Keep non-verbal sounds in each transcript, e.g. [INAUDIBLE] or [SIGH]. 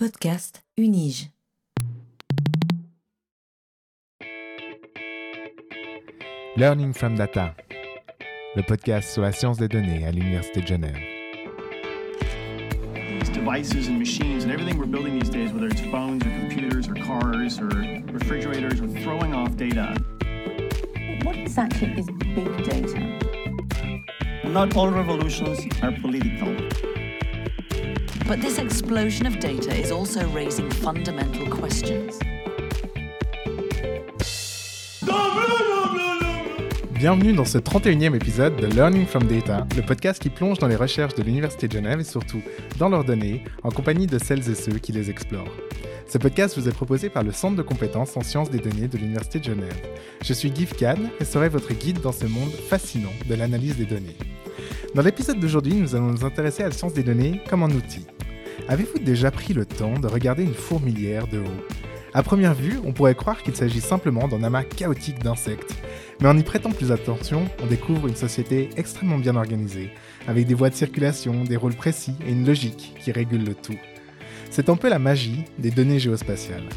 Podcast Unige. Learning from Data, le podcast sur la science des données à l'Université de Genève. these devices and machines and everything we're building these days, whether it's phones or computers or cars or refrigerators, are throwing off data. What exactly is big data? Not all revolutions are political. But this explosion of data is also raising fundamental questions. Bienvenue dans ce 31e épisode de Learning from Data, le podcast qui plonge dans les recherches de l'Université de Genève et surtout dans leurs données, en compagnie de celles et ceux qui les explorent. Ce podcast vous est proposé par le Centre de compétences en sciences des données de l'Université de Genève. Je suis Guy Kahn et serai votre guide dans ce monde fascinant de l'analyse des données. Dans l'épisode d'aujourd'hui, nous allons nous intéresser à la science des données comme un outil. Avez-vous déjà pris le temps de regarder une fourmilière de haut? À première vue, on pourrait croire qu'il s'agit simplement d'un amas chaotique d'insectes. Mais en y prêtant plus attention, on découvre une société extrêmement bien organisée, avec des voies de circulation, des rôles précis et une logique qui régule le tout. C'est un peu la magie des données géospatiales.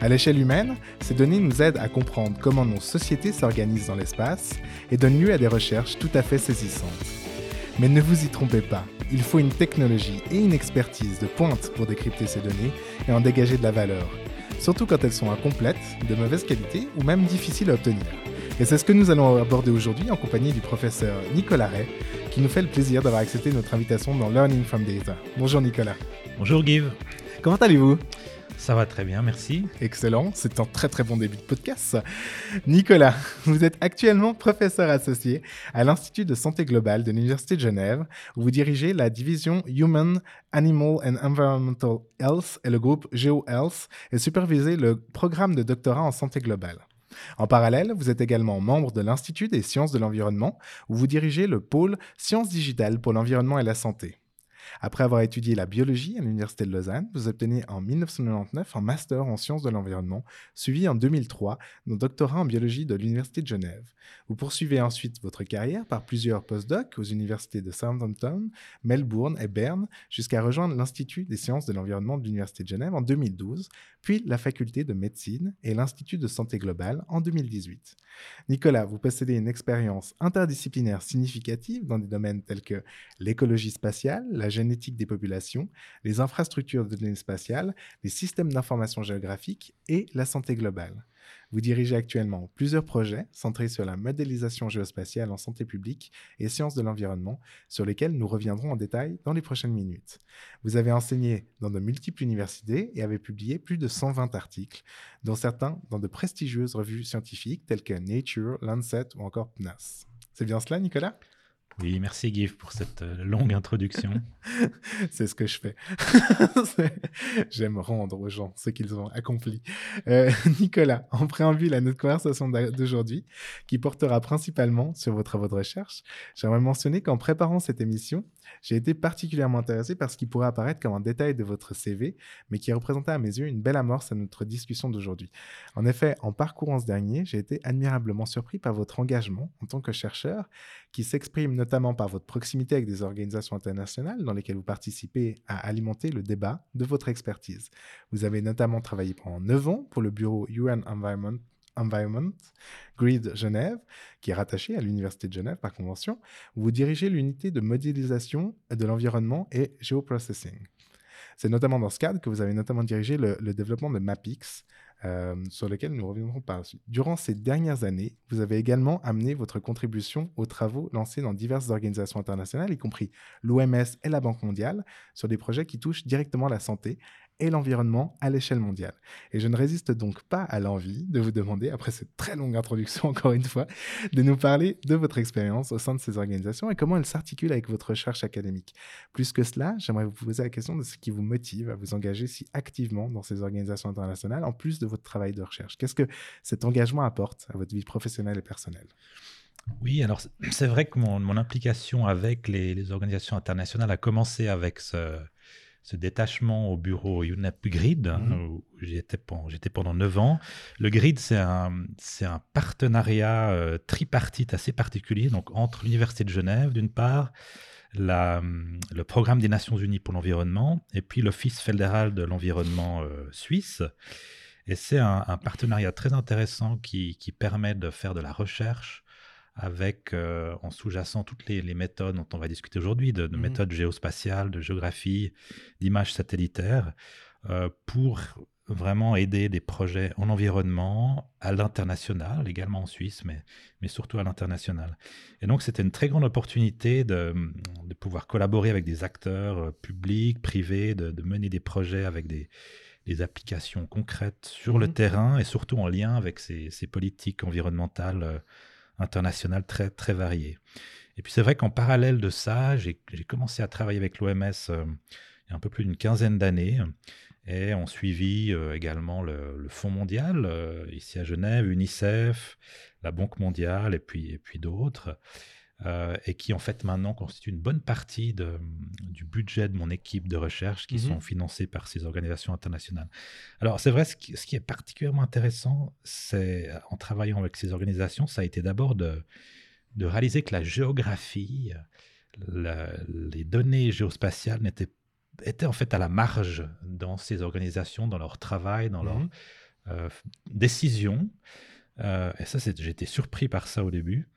À l'échelle humaine, ces données nous aident à comprendre comment nos sociétés s'organisent dans l'espace et donnent lieu à des recherches tout à fait saisissantes. Mais ne vous y trompez pas, il faut une technologie et une expertise de pointe pour décrypter ces données et en dégager de la valeur, surtout quand elles sont incomplètes, de mauvaise qualité ou même difficiles à obtenir. Et c'est ce que nous allons aborder aujourd'hui en compagnie du professeur Nicolas Ray, qui nous fait le plaisir d'avoir accepté notre invitation dans Learning from Data. Bonjour Nicolas. Bonjour Guy, Comment allez-vous? Ça va très bien, merci. Excellent, c'est un très très bon début de podcast. Nicolas, vous êtes actuellement professeur associé à l'Institut de santé globale de l'Université de Genève, où vous dirigez la division Human, Animal and Environmental Health et le groupe GeoHealth et supervisez le programme de doctorat en santé globale. En parallèle, vous êtes également membre de l'Institut des sciences de l'environnement, où vous dirigez le pôle sciences digitales pour l'environnement et la santé. Après avoir étudié la biologie à l'Université de Lausanne, vous obtenez en 1999 un master en sciences de l'environnement, suivi en 2003 d'un doctorat en biologie de l'Université de Genève. Vous poursuivez ensuite votre carrière par plusieurs postdocs aux universités de Southampton, Melbourne et Berne, jusqu'à rejoindre l'Institut des sciences de l'environnement de l'Université de Genève en 2012, puis la faculté de médecine et l'Institut de santé globale en 2018. Nicolas, vous possédez une expérience interdisciplinaire significative dans des domaines tels que l'écologie spatiale, la génétique des populations, les infrastructures de données spatiales, les systèmes d'information géographique et la santé globale. Vous dirigez actuellement plusieurs projets centrés sur la modélisation géospatiale en santé publique et sciences de l'environnement, sur lesquels nous reviendrons en détail dans les prochaines minutes. Vous avez enseigné dans de multiples universités et avez publié plus de 120 articles, dont certains dans de prestigieuses revues scientifiques telles que Nature, Lancet ou encore PNAS. C'est bien cela, Nicolas? Oui, merci Guy pour cette euh, longue introduction. [LAUGHS] C'est ce que je fais. [LAUGHS] J'aime rendre aux gens ce qu'ils ont accompli. Euh, [LAUGHS] Nicolas, en préambule à notre conversation d'aujourd'hui, qui portera principalement sur vos travaux de recherche, j'aimerais mentionner qu'en préparant cette émission, j'ai été particulièrement intéressé par ce qui pourrait apparaître comme un détail de votre CV, mais qui représentait à mes yeux une belle amorce à notre discussion d'aujourd'hui. En effet, en parcourant ce dernier, j'ai été admirablement surpris par votre engagement en tant que chercheur, qui s'exprime notamment par votre proximité avec des organisations internationales dans lesquelles vous participez à alimenter le débat de votre expertise. Vous avez notamment travaillé pendant 9 ans pour le bureau UN Environment Environment, GRID Genève, qui est rattaché à l'Université de Genève par convention, vous dirigez l'unité de modélisation de l'environnement et géoprocessing. C'est notamment dans ce cadre que vous avez notamment dirigé le, le développement de MAPIX, euh, sur lequel nous reviendrons par la suite. Durant ces dernières années, vous avez également amené votre contribution aux travaux lancés dans diverses organisations internationales, y compris l'OMS et la Banque mondiale, sur des projets qui touchent directement la santé et l'environnement à l'échelle mondiale. Et je ne résiste donc pas à l'envie de vous demander, après cette très longue introduction [LAUGHS] encore une fois, de nous parler de votre expérience au sein de ces organisations et comment elles s'articulent avec votre recherche académique. Plus que cela, j'aimerais vous poser la question de ce qui vous motive à vous engager si activement dans ces organisations internationales, en plus de votre travail de recherche. Qu'est-ce que cet engagement apporte à votre vie professionnelle et personnelle? Oui, alors c'est vrai que mon, implication avec les, organisations internationales a commencé avec ce, ce détachement au bureau UNEP Grid, hein, Mhm. où j'étais pendant, pendant 9 ans. Le Grid, c'est un, partenariat euh, tripartite assez particulier, donc entre l'Université de Genève, d'une part, la, le programme des Nations Unies pour l'environnement et puis l'Office fédéral de l'environnement euh, suisse. Et c'est un, partenariat très intéressant qui, qui, permet de faire de la recherche avec euh, en sous-jacent toutes les, méthodes dont on va discuter aujourd'hui, de, mhm. méthodes géospatiales, de géographie, d'images satellitaires, euh, pour vraiment aider des projets en environnement à l'international, également en Suisse, mais, mais surtout à l'international. Et donc, c'était une très grande opportunité de, de, pouvoir collaborer avec des acteurs euh, publics, privés, de, de mener des projets avec des, des applications concrètes sur le mhm. terrain et surtout en lien avec ces, ces politiques environnementales internationales très, très variées. Et puis, c'est vrai qu'en parallèle de ça, j'ai commencé à travailler avec l'OMS euh, il y a un peu plus d'une quinzaine d'années et on suivi euh, également le, Fonds mondial, euh, ici à Genève, UNICEF, la Banque mondiale et puis, et puis d'autres, euh, et qui en fait maintenant constituent une bonne partie de, du budget de mon équipe de recherche qui mmh sont financés par ces organisations internationales. Alors c'est vrai, ce qui, ce qui, est particulièrement intéressant, c'est en travaillant avec ces organisations, ça a été d'abord de, de réaliser que la géographie, les données géospatiales n'étaient étaient en fait à la marge dans ces organisations, dans leur travail, dans leurs mhm. euh, décisions. Euh, et ça, été surpris par ça au début.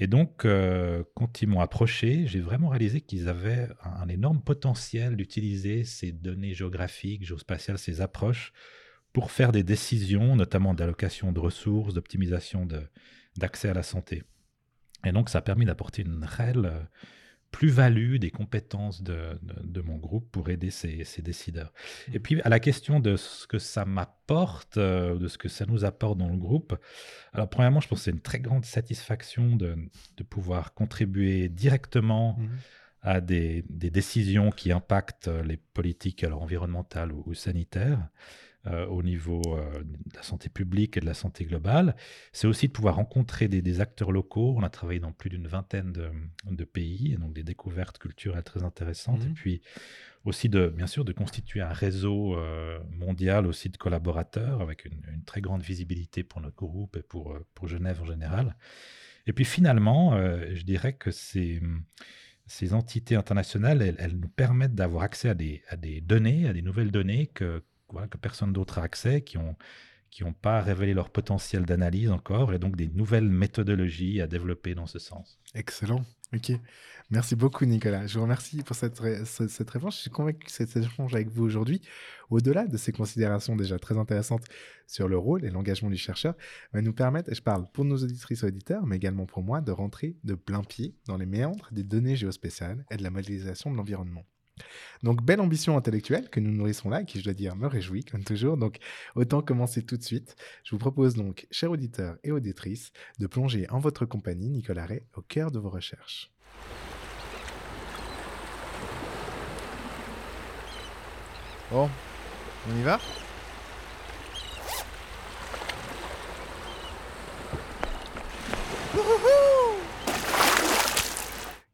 Et donc, euh, quand ils m'ont approché, j'ai vraiment réalisé qu'ils avaient un, énorme potentiel d'utiliser ces données géographiques, géospatiales, ces approches pour faire des décisions, notamment d'allocation de ressources, d'optimisation d'accès à la santé. Et donc, ça a permis d'apporter une réelle plus-value des compétences de, de, mon groupe pour aider ces, ces, décideurs. Et puis à la question de ce que ça m'apporte, euh, de ce que ça nous apporte dans le groupe, alors premièrement, je pense que c'est une très grande satisfaction de, de pouvoir contribuer directement mmh. à des, des, décisions qui impactent les politiques alors, environnementales ou, ou sanitaires. Euh, au niveau euh, de la santé publique et de la santé globale. C'est aussi de pouvoir rencontrer des, acteurs locaux. On a travaillé dans plus d'une vingtaine de, pays, et donc des découvertes culturelles très intéressantes. Et mmh. puis aussi, de, bien sûr, de constituer un réseau euh, mondial aussi de collaborateurs avec une, très grande visibilité pour notre groupe et pour, pour Genève en général. Et puis finalement, je dirais que ces ces entités internationales, elles, nous permettent d'avoir accès à des, à des, données, à des nouvelles données que, que personne d'autre a accès, qui ont qui n'ont pas révélé leur potentiel d'analyse encore, et donc des nouvelles méthodologies à développer dans ce sens. Excellent. Ok. Merci beaucoup, Nicolas. Je vous remercie pour cette, cette réponse. Je suis convaincu que cet échange avec vous aujourd'hui, au-delà de ces considérations déjà très intéressantes sur le rôle et l'engagement du chercheur, va nous permettre, et je parle pour nos auditrices et auditeurs, mais également pour moi, de rentrer de plein pied dans les méandres des données géospéciales et de la modélisation de l'environnement. Donc, belle ambition intellectuelle que nous nourrissons là, qui, je dois dire, me réjouit, comme toujours. Donc, autant commencer tout de suite. Je vous propose donc, chers auditeurs et auditrices, de plonger en votre compagnie, Nicolas Ray, au cœur de vos recherches. Bon, on y va?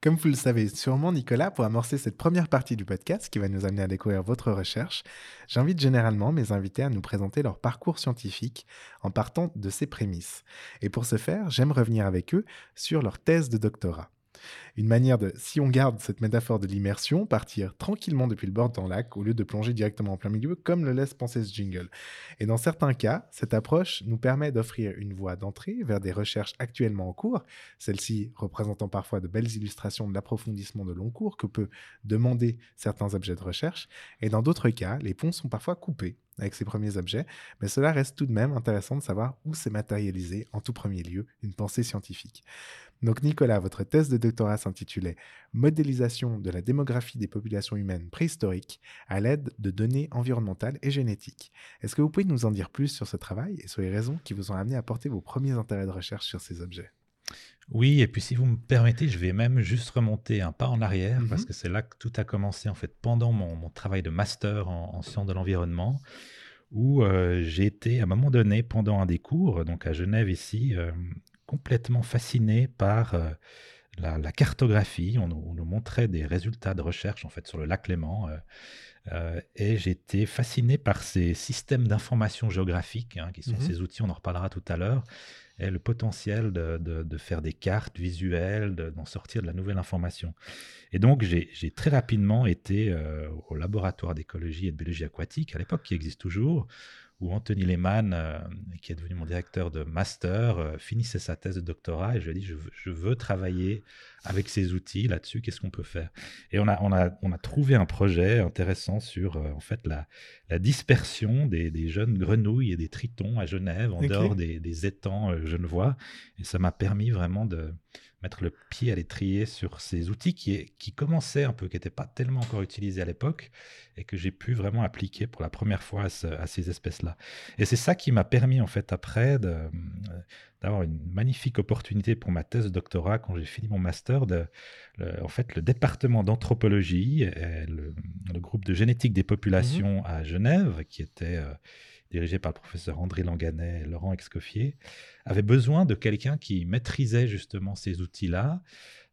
Comme vous le savez sûrement, Nicolas, pour amorcer cette première partie du podcast qui va nous amener à découvrir votre recherche, j'invite généralement mes invités à nous présenter leur parcours scientifique en partant de ces prémices. Et pour ce faire, j'aime revenir avec eux sur leur thèse de doctorat. Une manière de, si on garde cette métaphore de l'immersion, partir tranquillement depuis le bord d'un lac au lieu de plonger directement en plein milieu, comme le laisse penser ce jingle. Et dans certains cas, cette approche nous permet d'offrir une voie d'entrée vers des recherches actuellement en cours, celles-ci représentant parfois de belles illustrations de l'approfondissement de long cours que peut demander certains objets de recherche. Et dans d'autres cas, les ponts sont parfois coupés avec ces premiers objets, mais cela reste tout de même intéressant de savoir où s'est matérialisé en tout premier lieu une pensée scientifique. Donc Nicolas, votre thèse de doctorat s'intitulait Modélisation de la démographie des populations humaines préhistoriques à l'aide de données environnementales et génétiques. Est-ce que vous pouvez nous en dire plus sur ce travail et sur les raisons qui vous ont amené à porter vos premiers intérêts de recherche sur ces objets? Oui, et puis si vous me permettez, je vais même juste remonter un pas en arrière, parce mhm. que c'est là que tout a commencé, en fait, pendant mon, travail de master en, sciences de l'environnement, où euh, j'ai été, à un moment donné, pendant un des cours, donc à Genève ici, euh, complètement fasciné par euh, la, cartographie. On nous, montrait des résultats de recherche en fait sur le lac Léman. Euh, euh, et j'étais fasciné par ces systèmes d'information géographique, hein, qui sont mhm. ces outils, on en reparlera tout à l'heure, ait le potentiel de, de- faire des cartes visuelles, de- d'en sortir de la nouvelle information. Et donc, j'ai j'ai très rapidement été euh, au laboratoire d'écologie et de biologie aquatique, à l'époque qui existe toujours, où Anthony Lehmann, euh, qui est devenu mon directeur de master, euh, finissait sa thèse de doctorat et je lui ai dit, je veux, je veux travailler avec ces outils là-dessus, qu'est-ce qu'on peut faire? Et on a, on, a, on a trouvé un projet intéressant sur euh, en fait la, la dispersion des, des jeunes grenouilles et des tritons à Genève, en dehors des, des étangs genevois. Et ça m'a permis vraiment de mettre le pied à l'étrier sur ces outils qui, qui commençaient un peu, qui n'étaient pas tellement encore utilisés à l'époque, et que j'ai pu vraiment appliquer pour la première fois à, ce- à ces espèces-là. Et c'est ça qui m'a permis, en fait, après, d'avoir une magnifique opportunité pour ma thèse de doctorat quand j'ai fini mon master. De, le- en fait, le département d'anthropologie, le, le groupe de génétique des populations à Genève, qui était euh, dirigé par le professeur André Langanet et Laurent Excoffier, avait besoin de quelqu'un qui maîtrisait justement ces outils-là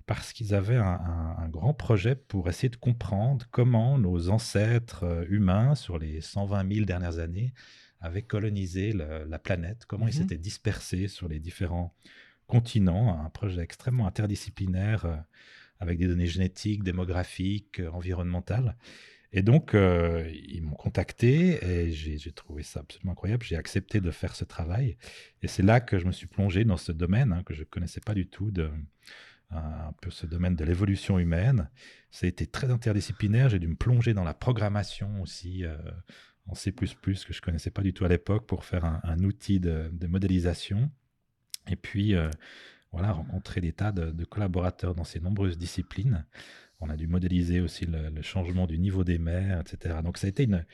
parce qu'ils avaient un, un- un grand projet pour essayer de comprendre comment nos ancêtres euh, humains, sur les 120 000 dernières années, avaient colonisé le- la planète, comment ils Mhm. s'étaient dispersés sur les différents continents. Un projet extrêmement interdisciplinaire euh, avec des données génétiques, démographiques, euh, environnementales. Et donc, euh, ils m'ont contacté et j'ai trouvé ça absolument incroyable. J'ai accepté de faire ce travail. Et c'est là que je me suis plongé dans ce domaine hein, que je ne connaissais pas du tout, de, un, un peu ce domaine de l'évolution humaine. Ça a été très interdisciplinaire. J'ai dû me plonger dans la programmation aussi euh, en C++, que je ne connaissais pas du tout à l'époque, pour faire un, outil de, modélisation. Et puis, euh, voilà, rencontrer des tas de collaborateurs dans ces nombreuses disciplines. On a dû modéliser aussi le, changement du niveau des mers, etc. Donc ça a été une,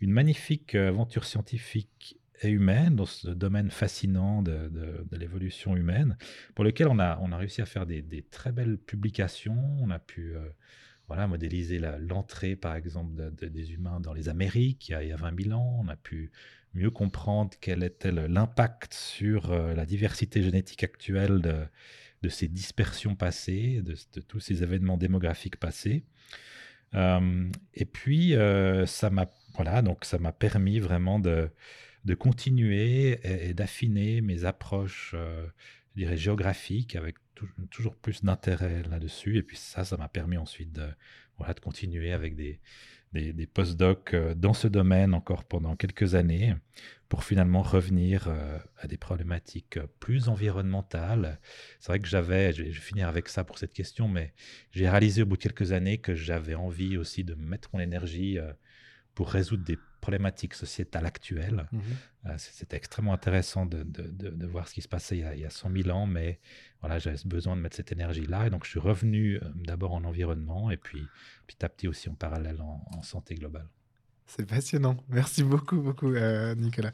magnifique euh, aventure scientifique et humaine dans ce domaine fascinant de, l'évolution humaine, pour lequel on a, réussi à faire des, très belles publications. On a pu euh, voilà, modéliser l'entrée, par exemple, de- de- des humains dans les Amériques il y, a, il y a 20 000 ans. On a pu mieux comprendre quel était l'impact sur euh, la diversité génétique actuelle de, de ces dispersions passées, de, tous ces événements démographiques passés. Euh, et puis, euh, ça m'a voilà, donc ça m'a permis vraiment de, de continuer et, d'affiner mes approches, euh, dirais, géographiques avec tou- toujours plus d'intérêt là-dessus. Et puis ça, ça m'a permis ensuite voilà, de continuer avec des, des, postdocs euh, dans ce domaine encore pendant quelques années pour finalement revenir euh, à des problématiques euh, plus environnementales. C'est vrai que j'avais, je vais finir avec ça pour cette question, mais j'ai réalisé au bout de quelques années que j'avais envie aussi de mettre mon énergie pour résoudre des problématiques sociétales actuelles. Mhm. Euh, C'était extrêmement intéressant de, de- de- de voir ce qui se passait il y a, il y a 100 000 ans, mais voilà, j'avais besoin de mettre cette énergie-là. Et donc, je suis revenu euh, d'abord en environnement et puis petit à petit aussi en parallèle en, en santé globale. C'est passionnant. Merci beaucoup, beaucoup, euh, Nicolas.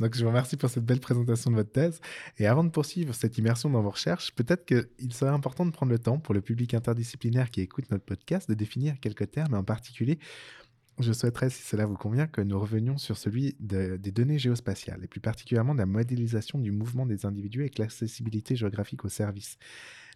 Donc, je vous remercie pour cette belle présentation de votre thèse. Et avant de poursuivre cette immersion dans vos recherches, peut-être qu'il serait important de prendre le temps pour le public interdisciplinaire qui écoute notre podcast de définir quelques termes. Et en particulier, je souhaiterais, si cela vous convient, que nous revenions sur celui de- des données géospatiales, et plus particulièrement de la modélisation du mouvement des individus avec l'accessibilité géographique au service.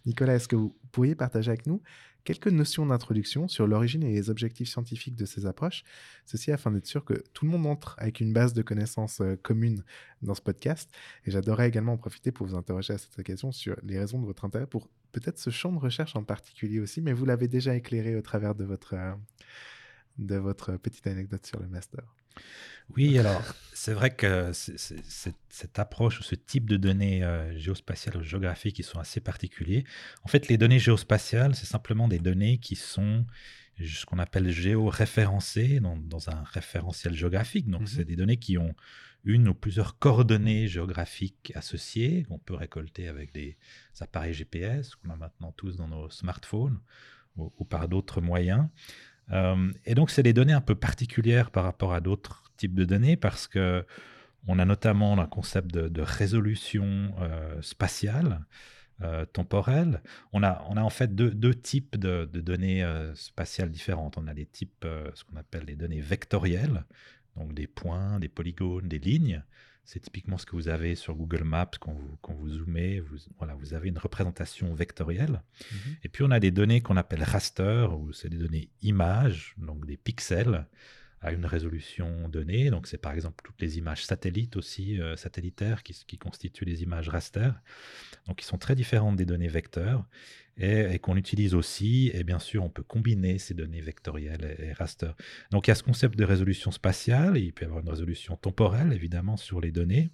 Nicolas, est-ce que vous pourriez partager avec nous quelques notions d'introduction sur l'origine et les objectifs scientifiques de ces approches? Ceci afin d'être sûr que tout le monde entre avec une base de connaissances euh, commune dans ce podcast. Et j'adorerais également en profiter pour vous interroger à cette occasion sur les raisons de votre intérêt pour peut-être ce champ de recherche en particulier aussi, mais vous l'avez déjà éclairé au travers de votre, euh, de votre petite anecdote sur le master. Oui, alors c'est vrai que cette approche ou ce type de données euh, géospatiales ou géographiques qui sont assez particuliers. En fait, les données géospatiales, c'est simplement des données qui sont ce qu'on appelle géoréférencées dans, dans un référentiel géographique. Donc, Mhm. c'est des données qui ont une ou plusieurs coordonnées géographiques associées qu'on peut récolter avec des appareils GPS qu'on a maintenant tous dans nos smartphones ou, ou par d'autres moyens. Euh, et donc, c'est des données un peu particulières par rapport à d'autres types de données parce que on a notamment un concept de, résolution euh, spatiale, euh, temporelle. On a, en fait deux, types de, de données spatiales différentes. On a des types, ce qu'on appelle les données vectorielles, donc des points, des polygones, des lignes. C'est typiquement ce que vous avez sur Google Maps quand vous, quand vous zoomez. Vous, voilà, vous avez une représentation vectorielle. Mhm. Et puis on a des données qu'on appelle raster, ou c'est des données images, donc des pixels, à une résolution donnée. Donc c'est par exemple toutes les images satellites aussi, euh, satellitaires, qui, constituent les images raster. Donc qui sont très différentes des données vecteurs et, qu'on utilise aussi. Et bien sûr, on peut combiner ces données vectorielles et, raster. Donc il y a ce concept de résolution spatiale, il peut y avoir une résolution temporelle évidemment sur les données.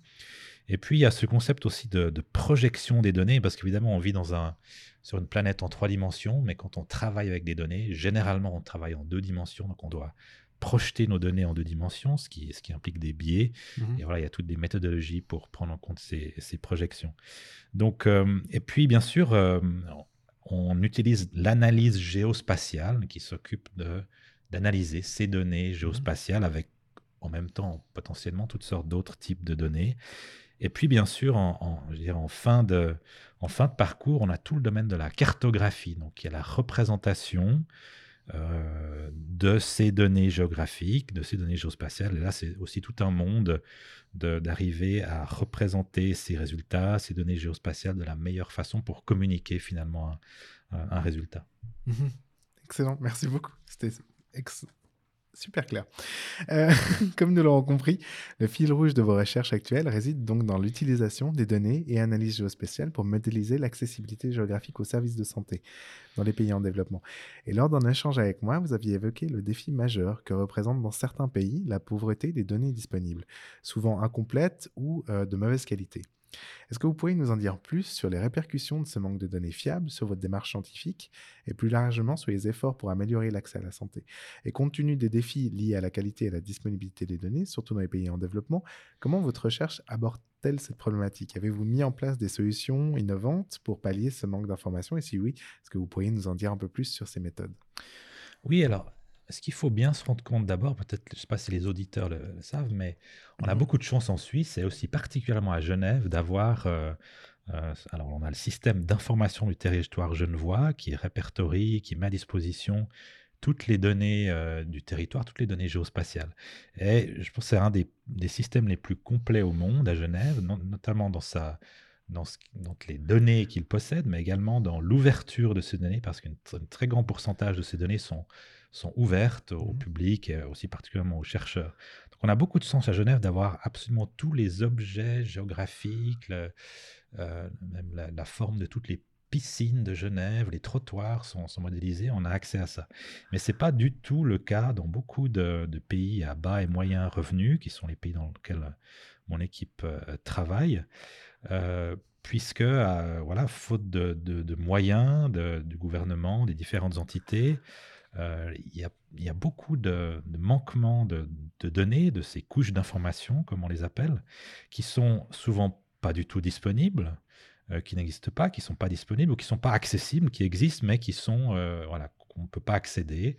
Et puis il y a ce concept aussi de, de projection des données, parce qu'évidemment on vit dans un, sur une planète en trois dimensions, mais quand on travaille avec des données, généralement on travaille en deux dimensions, donc on doit projeter nos données en deux dimensions, ce qui, ce qui implique des biais. Mhm. Et voilà, il y a toutes des méthodologies pour prendre en compte ces, ces projections. Donc, euh, et puis, bien sûr, euh, on utilise l'analyse géospatiale qui s'occupe d'analyser ces données mhm. géospatiales avec en même temps potentiellement toutes sortes d'autres types de données. Et puis, bien sûr, en, en, je en, fin de, en fin de parcours, on a tout le domaine de la cartographie. Donc, il y a la représentation euh, de ces données géographiques, de ces données géospatiales. Et là, c'est aussi tout un monde d'arriver à représenter ces résultats, ces données géospatiales de la meilleure façon pour communiquer finalement un, résultat. Mhm. Excellent, merci beaucoup. C'était super clair. Euh, [LAUGHS] comme nous l'avons compris, le fil rouge de vos recherches actuelles réside donc dans l'utilisation des données et analyses géospatiales pour modéliser l'accessibilité géographique aux services de santé dans les pays en développement. Et lors d'un échange avec moi, vous aviez évoqué le défi majeur que représente dans certains pays la pauvreté des données disponibles, souvent incomplètes ou euh, de mauvaise qualité. Est-ce que vous pourriez nous en dire plus sur les répercussions de ce manque de données fiables sur votre démarche scientifique et plus largement sur les efforts pour améliorer l'accès à la santé? Et compte tenu des défis liés à la qualité et à la disponibilité des données, surtout dans les pays en développement, comment votre recherche aborde-t-elle cette problématique? Avez-vous mis en place des solutions innovantes pour pallier ce manque d'informations? Et si oui, est-ce que vous pourriez nous en dire un peu plus sur ces méthodes? Oui, alors ce qu'il faut bien se rendre compte d'abord, peut-être, je ne sais pas si les auditeurs le, savent, mais on a mhm. beaucoup de chance en Suisse et aussi particulièrement à Genève d'avoir. Euh, euh, alors, on a le système d'information du territoire genevois qui répertorie, qui met à disposition toutes les données euh, du territoire, toutes les données géospatiales. Et je pense que c'est un des, systèmes les plus complets au monde à Genève, notamment dans sa, dans, les données qu'il possède, mais également dans l'ouverture de ces données, parce qu'un très grand pourcentage de ces données sont, sont ouvertes au mmh public et aussi particulièrement aux chercheurs. Donc on a beaucoup de sens à Genève d'avoir absolument tous les objets géographiques, euh, même la, forme de toutes les piscines de Genève, les trottoirs sont, modélisés, on a accès à ça. Mais ce n'est pas du tout le cas dans beaucoup de, pays à bas et moyens revenus, qui sont les pays dans lesquels mon équipe euh, travaille. Euh, puisque, voilà, faute de, moyens du gouvernement, des différentes entités, euh, il y, a, beaucoup de, manquements de, données, de ces couches d'informations, comme on les appelle, qui sont souvent pas du tout disponibles, euh, qui n'existent pas, qui sont pas disponibles ou qui sont pas accessibles, qui existent mais qui sont euh, voilà qu'on ne peut pas accéder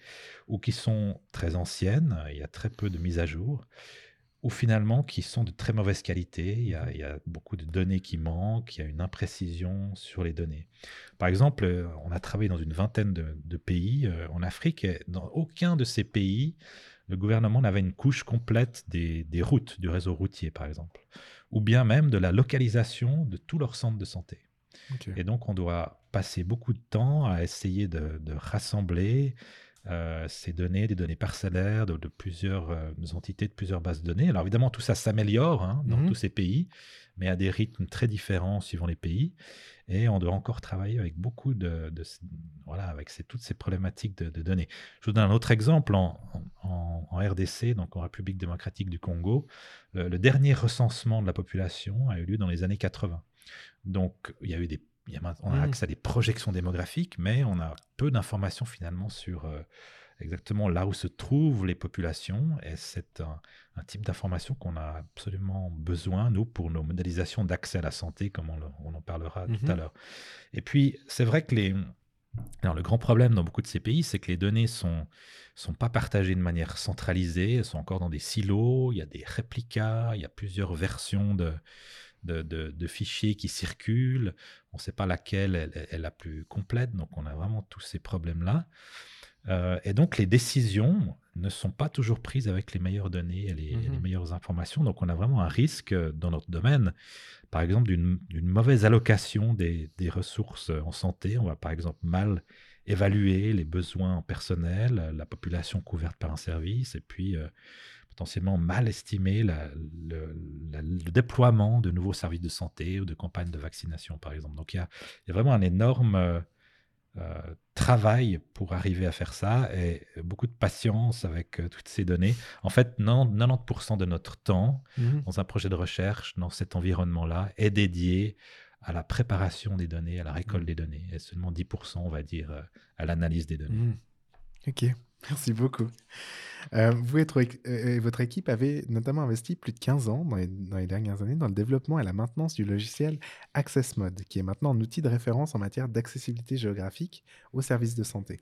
ou qui sont très anciennes. Il y a très peu de mises à jour ou finalement qui sont de très mauvaise qualité. Il y, a, beaucoup de données qui manquent, il y a une imprécision sur les données. Par exemple, euh, on a travaillé dans une vingtaine de, pays euh, en Afrique et dans aucun de ces pays, le gouvernement n'avait une couche complète des, routes, du réseau routier par exemple, ou bien même de la localisation de tous leurs centres de santé. Et donc on doit passer beaucoup de temps à essayer de rassembler, euh, ces données, des données parcellaires de, plusieurs euh, entités, de plusieurs bases de données. Alors évidemment, tout ça s'améliore hein, dans mhm. tous ces pays, mais à des rythmes très différents suivant les pays. Et on doit encore travailler avec beaucoup de, voilà, avec toutes ces problématiques de, données. Je vous donne un autre exemple en, RDC, donc en République démocratique du Congo. le dernier recensement de la population a eu lieu dans les années 80. Donc il y a eu des on a mmh. accès à des projections démographiques, mais on a peu d'informations finalement sur euh, exactement là où se trouvent les populations. Et c'est un, type d'information qu'on a absolument besoin, nous, pour nos modélisations d'accès à la santé, comme on, en parlera tout à mmh l'heure. Et puis, c'est vrai que les... Alors, le grand problème dans beaucoup de ces pays, c'est que les données sont sont pas partagées de manière centralisée, elles sont encore dans des silos, il y a des réplicas, il y a plusieurs versions de, de, fichiers qui circulent. On ne sait pas laquelle est, la plus complète, donc on a vraiment tous ces problèmes-là. Euh, et donc les décisions ne sont pas toujours prises avec les meilleures données et les, mmh meilleures informations. Donc on a vraiment un risque dans notre domaine, par exemple d'une mauvaise allocation des, des, ressources en santé. On va par exemple mal évaluer les besoins en personnel, la population couverte par un service, et puis potentiellement mal estimer le, déploiement de nouveaux services de santé ou de campagnes de vaccination, par exemple. Donc il y a, vraiment un énorme euh, euh, travail pour arriver à faire ça et beaucoup de patience avec euh, toutes ces données. En fait, 90% de notre temps mmh dans un projet de recherche, dans cet environnement-là, est dédié à la préparation des données, à la récolte mmh. des données, et seulement 10%, on va dire, à l'analyse des données. Mmh. Ok, merci beaucoup. Euh, vous et euh, votre équipe avez notamment investi plus de 15 ans dans les, dernières années dans le développement et la maintenance du logiciel AccessMode, qui est maintenant un outil de référence en matière d'accessibilité géographique aux services de santé.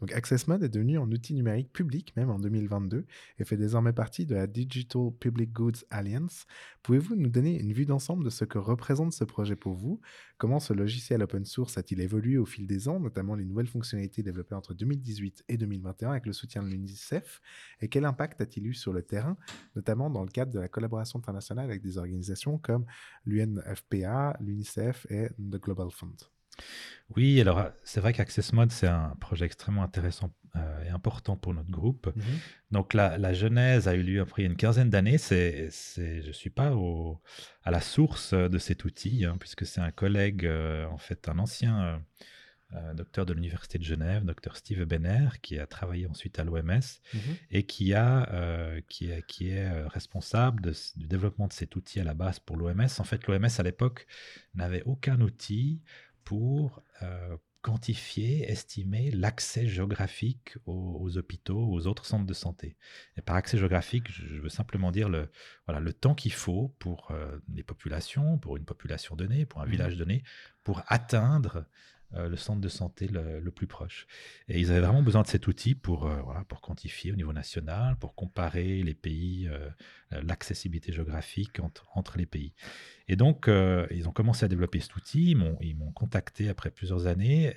Donc AccessMode est devenu un outil numérique public même en 2022 et fait désormais partie de la Digital Public Goods Alliance. Pouvez-vous nous donner une vue d'ensemble de ce que représente ce projet pour vous? Comment ce logiciel open source a-t-il évolué au fil des ans, notamment les nouvelles fonctionnalités développées entre 2018 et 2021 avec le soutien de l'UNICEF? Et quel impact a-t-il eu sur le terrain, notamment dans le cadre de la collaboration internationale avec des organisations comme l'UNFPA, l'UNICEF et The Global Fund? Oui, alors c'est vrai qu'AccessMode, c'est un projet extrêmement intéressant euh, et important pour notre groupe. Mhm. Donc la, genèse a eu lieu après une quinzaine d'années. C'est, je ne suis pas au, à la source de cet outil, hein, puisque c'est un collègue, euh, en fait un ancien euh, docteur de l'Université de Genève, docteur Steve Benner, qui a travaillé ensuite à l'OMS mhm. et qui, a, qui, est, qui est responsable du développement de cet outil à la base pour l'OMS. En fait, l'OMS à l'époque n'avait aucun outil pour euh, quantifier, estimer l'accès géographique aux, hôpitaux, aux autres centres de santé. Et par accès géographique, je veux simplement dire le, voilà, le temps qu'il faut pour euh, les populations, pour une population donnée, pour un mmh village donné, pour atteindre le centre de santé le, plus proche. Et ils avaient vraiment besoin de cet outil pour, euh, voilà, pour quantifier au niveau national, pour comparer les pays, euh, l'accessibilité géographique entre, les pays. Et donc, ils ont commencé à développer cet outil, ils m'ont contacté après plusieurs années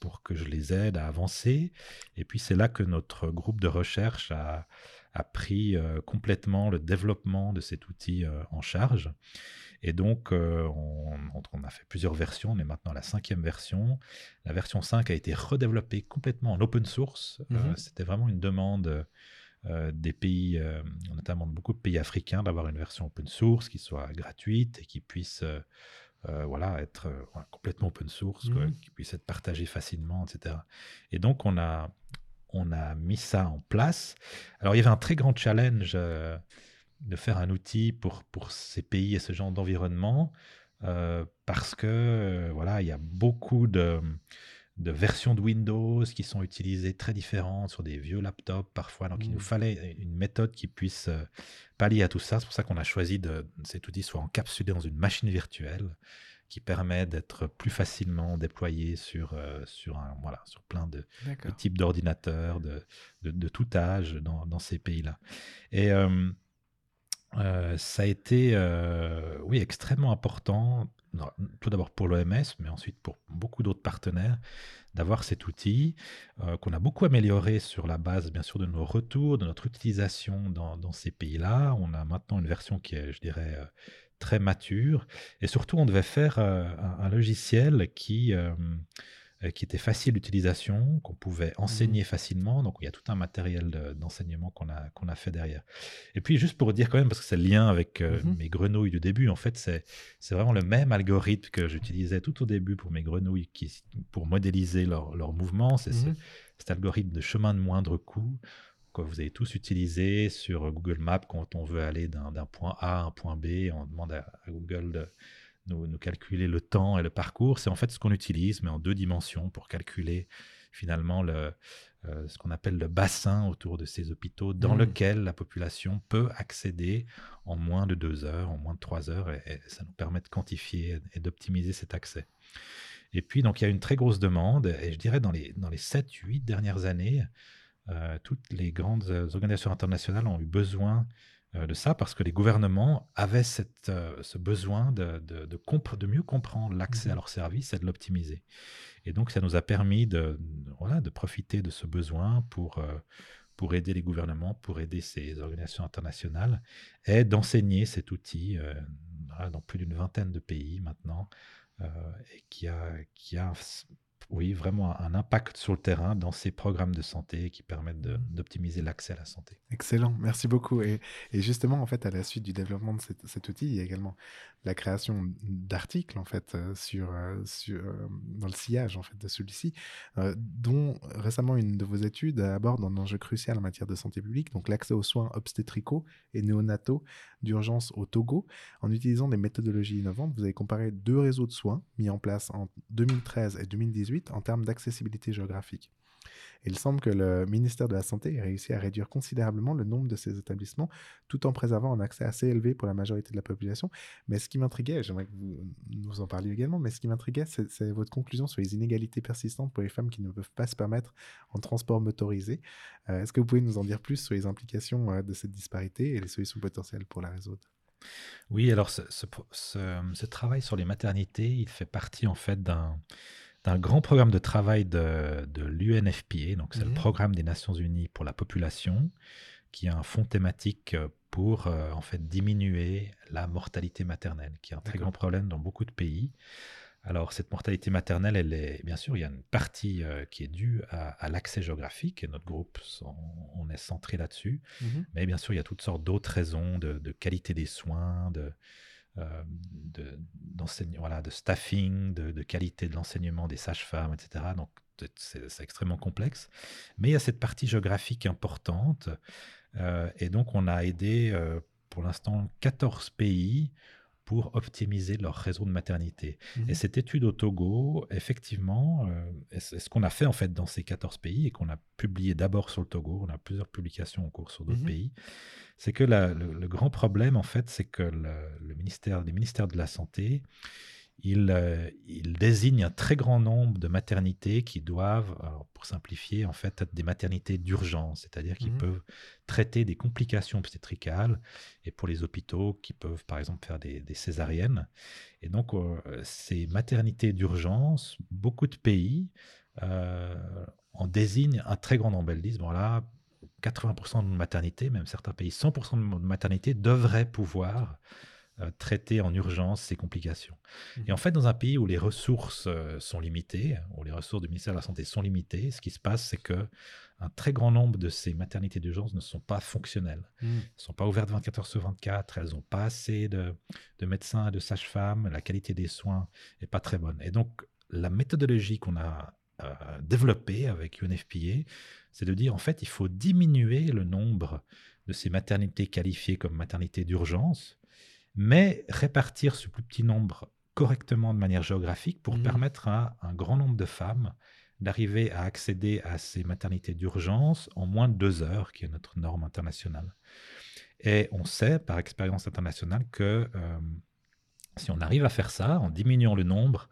pour que je les aide à avancer. Et puis, c'est là que notre groupe de recherche a, a pris complètement le développement de cet outil en charge. Et donc, euh, on, a fait plusieurs versions. On est maintenant à la cinquième version. La version 5 a été redéveloppée complètement en open source. Euh, mhm. C'était vraiment une demande euh, des pays, notamment de beaucoup de pays africains, d'avoir une version open source qui soit gratuite et qui puisse voilà, être complètement open source, mhm. qui puisse être partagée facilement, etc. Et donc, on a, on a mis ça en place. Alors, il y avait un très grand challenge de faire un outil pour, pour ces pays et ce genre d'environnement, euh, parce que euh, voilà, il y a beaucoup de, de, versions de Windows qui sont utilisées très différentes sur des vieux laptops parfois. Donc, il nous mmh. fallait une méthode qui puisse euh, pallier à tout ça. C'est pour ça qu'on a choisi de cet outil soit encapsulé dans une machine virtuelle qui permet d'être plus facilement déployé sur, sur, un, voilà, sur plein de, types d'ordinateurs de, de, tout âge dans, dans ces pays-là. Et euh, ça a été, euh, oui, extrêmement important, tout d'abord pour l'OMS, mais ensuite pour beaucoup d'autres partenaires, d'avoir cet outil euh, qu'on a beaucoup amélioré sur la base, bien sûr, de nos retours, de notre utilisation dans, ces pays-là. On a maintenant une version qui est, je dirais, très mature. Et surtout, on devait faire un, logiciel qui qui était facile d'utilisation, qu'on pouvait enseigner mmh. facilement. Donc, il y a tout un matériel d'enseignement qu'on a, qu'on a fait derrière. Et puis, juste pour dire quand même, parce que c'est le lien avec euh, mmh mes grenouilles du début, en fait, c'est vraiment le même algorithme que j'utilisais tout au début pour mes grenouilles, qui, pour modéliser leur, leur mouvement. C'est mmh cet algorithme de chemin de moindre coût que vous avez tous utilisé sur Google Maps quand on veut aller d'un point A à un point B. On demande à, à Google de nous, calculer le temps et le parcours. C'est en fait ce qu'on utilise, mais en deux dimensions, pour calculer finalement le, euh, ce qu'on appelle le bassin autour de ces hôpitaux, dans mmh. lequel la population peut accéder en moins de deux heures, en moins de trois heures, et, ça nous permet de quantifier et d'optimiser cet accès. Et puis, donc, il y a une très grosse demande, et je dirais dans les, dans les 7-8 dernières années, euh, toutes les grandes organisations internationales ont eu besoin euh, de ça parce que les gouvernements avaient cette, euh, ce besoin de, de, de, mieux comprendre l'accès à mmh leurs services et de l'optimiser. Et donc, ça nous a permis de, voilà, de profiter de ce besoin pour, euh, pour aider les gouvernements, pour aider ces organisations internationales et d'enseigner cet outil dans plus d'une vingtaine de pays maintenant et qui a, qui a oui, vraiment un impact sur le terrain dans ces programmes de santé qui permettent d'optimiser l'accès à la santé. Excellent, merci beaucoup. Et, justement, en fait, à la suite du développement de cet, outil, il y a également la création d'articles, en fait, euh, sur, euh, sur, euh, dans le sillage, en fait, de celui-ci, dont récemment une de vos études aborde un enjeu crucial en matière de santé publique, donc l'accès aux soins obstétricaux et néonataux d'urgence au Togo. En utilisant des méthodologies innovantes, vous avez comparé deux réseaux de soins mis en place en 2013 et 2018 en termes d'accessibilité géographique. Il semble que le ministère de la Santé ait réussi à réduire considérablement le nombre de ces établissements tout en préservant un accès assez élevé pour la majorité de la population. Mais ce qui m'intriguait, j'aimerais que vous nous en parliez également, mais ce qui m'intriguait, c'est votre conclusion sur les inégalités persistantes pour les femmes qui ne peuvent pas se permettre en transport motorisé. Euh, Est-ce que vous pouvez nous en dire plus sur les implications euh, de cette disparité et les solutions potentielles pour la résoudre? Oui, alors ce travail sur les maternités, il fait partie en fait d'un d'un grand programme de travail de, de l'UNFPA, donc c'est le Mhm. programme des Nations Unies pour la population, qui a un fonds thématique euh, pour euh, en fait diminuer la mortalité maternelle, qui est un très grand problème dans beaucoup de pays. Alors cette mortalité maternelle, elle est bien sûr, il y a une partie euh, qui est due à, à l'accès géographique, et notre groupe, on est centré là-dessus. Mais bien sûr, il y a toutes sortes d'autres raisons de, de qualité des soins, de, de, d'enseigne- voilà, de staffing, de, de qualité de l'enseignement des sages-femmes, etc. Donc, c'est extrêmement complexe. Mais il y a cette partie géographique importante. euh, et donc, on a aidé euh, pour l'instant 14 pays pour optimiser leur réseau de maternité. Mhm. Et cette étude au Togo, effectivement, euh, ce qu'on a fait en fait dans ces 14 pays et qu'on a publié d'abord sur le Togo, on a plusieurs publications en cours sur d'autres Mhm. pays, c'est que la- le, le grand problème en fait, c'est que le, le ministère, les ministères de la Santé, euh, ils désignent un très grand nombre de maternités qui doivent, alors, pour simplifier, en fait, être des maternités d'urgence, c'est-à-dire qu'ils Mhm. peuvent traiter des complications obstétricales et pour les hôpitaux qui peuvent, par exemple, faire des, des césariennes. Et donc, euh, ces maternités d'urgence, beaucoup de pays euh, en désignent un très grand nombre. Elles disent, bon là, 80% de maternité, même certains pays, 100% de maternité devraient pouvoir traiter en urgence ces complications. Et en fait, dans un pays où les ressources euh, sont limitées, où les ressources du ministère de la Santé sont limitées, ce qui se passe, c'est que un très grand nombre de ces maternités d'urgence ne sont pas fonctionnelles. Mhm. Elles ne sont pas ouvertes 24 heures sur 24, elles n'ont pas assez de, de médecins et de sages-femmes, la qualité des soins n'est pas très bonne. Et donc, la méthodologie qu'on a euh, développée avec UNFPA, c'est de dire, en fait, il faut diminuer le nombre de ces maternités qualifiées comme maternités d'urgence, mais répartir ce plus petit nombre correctement de manière géographique pour Mhm. permettre à un grand nombre de femmes d'arriver à accéder à ces maternités d'urgence en moins de deux heures, qui est notre norme internationale. Et on sait par expérience internationale que euh, si on arrive à faire ça, en diminuant le nombre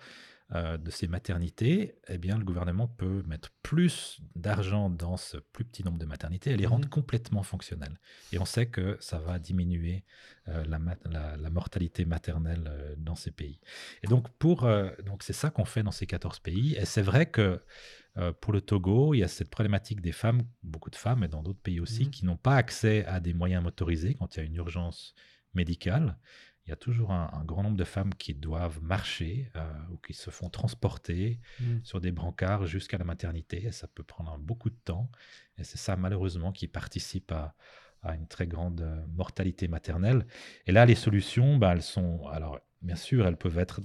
euh, de ces maternités, eh bien, le gouvernement peut mettre plus d'argent dans ce plus petit nombre de maternités et les rendre Mhm. complètement fonctionnelles. Et on sait que ça va diminuer euh, la, mat- la- la mortalité maternelle euh, dans ces pays. Et donc, pour, donc c'est ça qu'on fait dans ces 14 pays. Et c'est vrai que pour le Togo, il y a cette problématique des femmes, beaucoup de femmes, et dans d'autres pays aussi, Mhm. qui n'ont pas accès à des moyens motorisés quand il y a une urgence médicale. Il y a toujours un, un grand nombre de femmes qui doivent marcher euh, ou qui se font transporter Mhm. sur des brancards jusqu'à la maternité. Et ça peut prendre beaucoup de temps. Et c'est ça, malheureusement, qui participe à, à une très grande euh, mortalité maternelle. Et là, les solutions, bah, elles sont. Alors, bien sûr, elles peuvent être.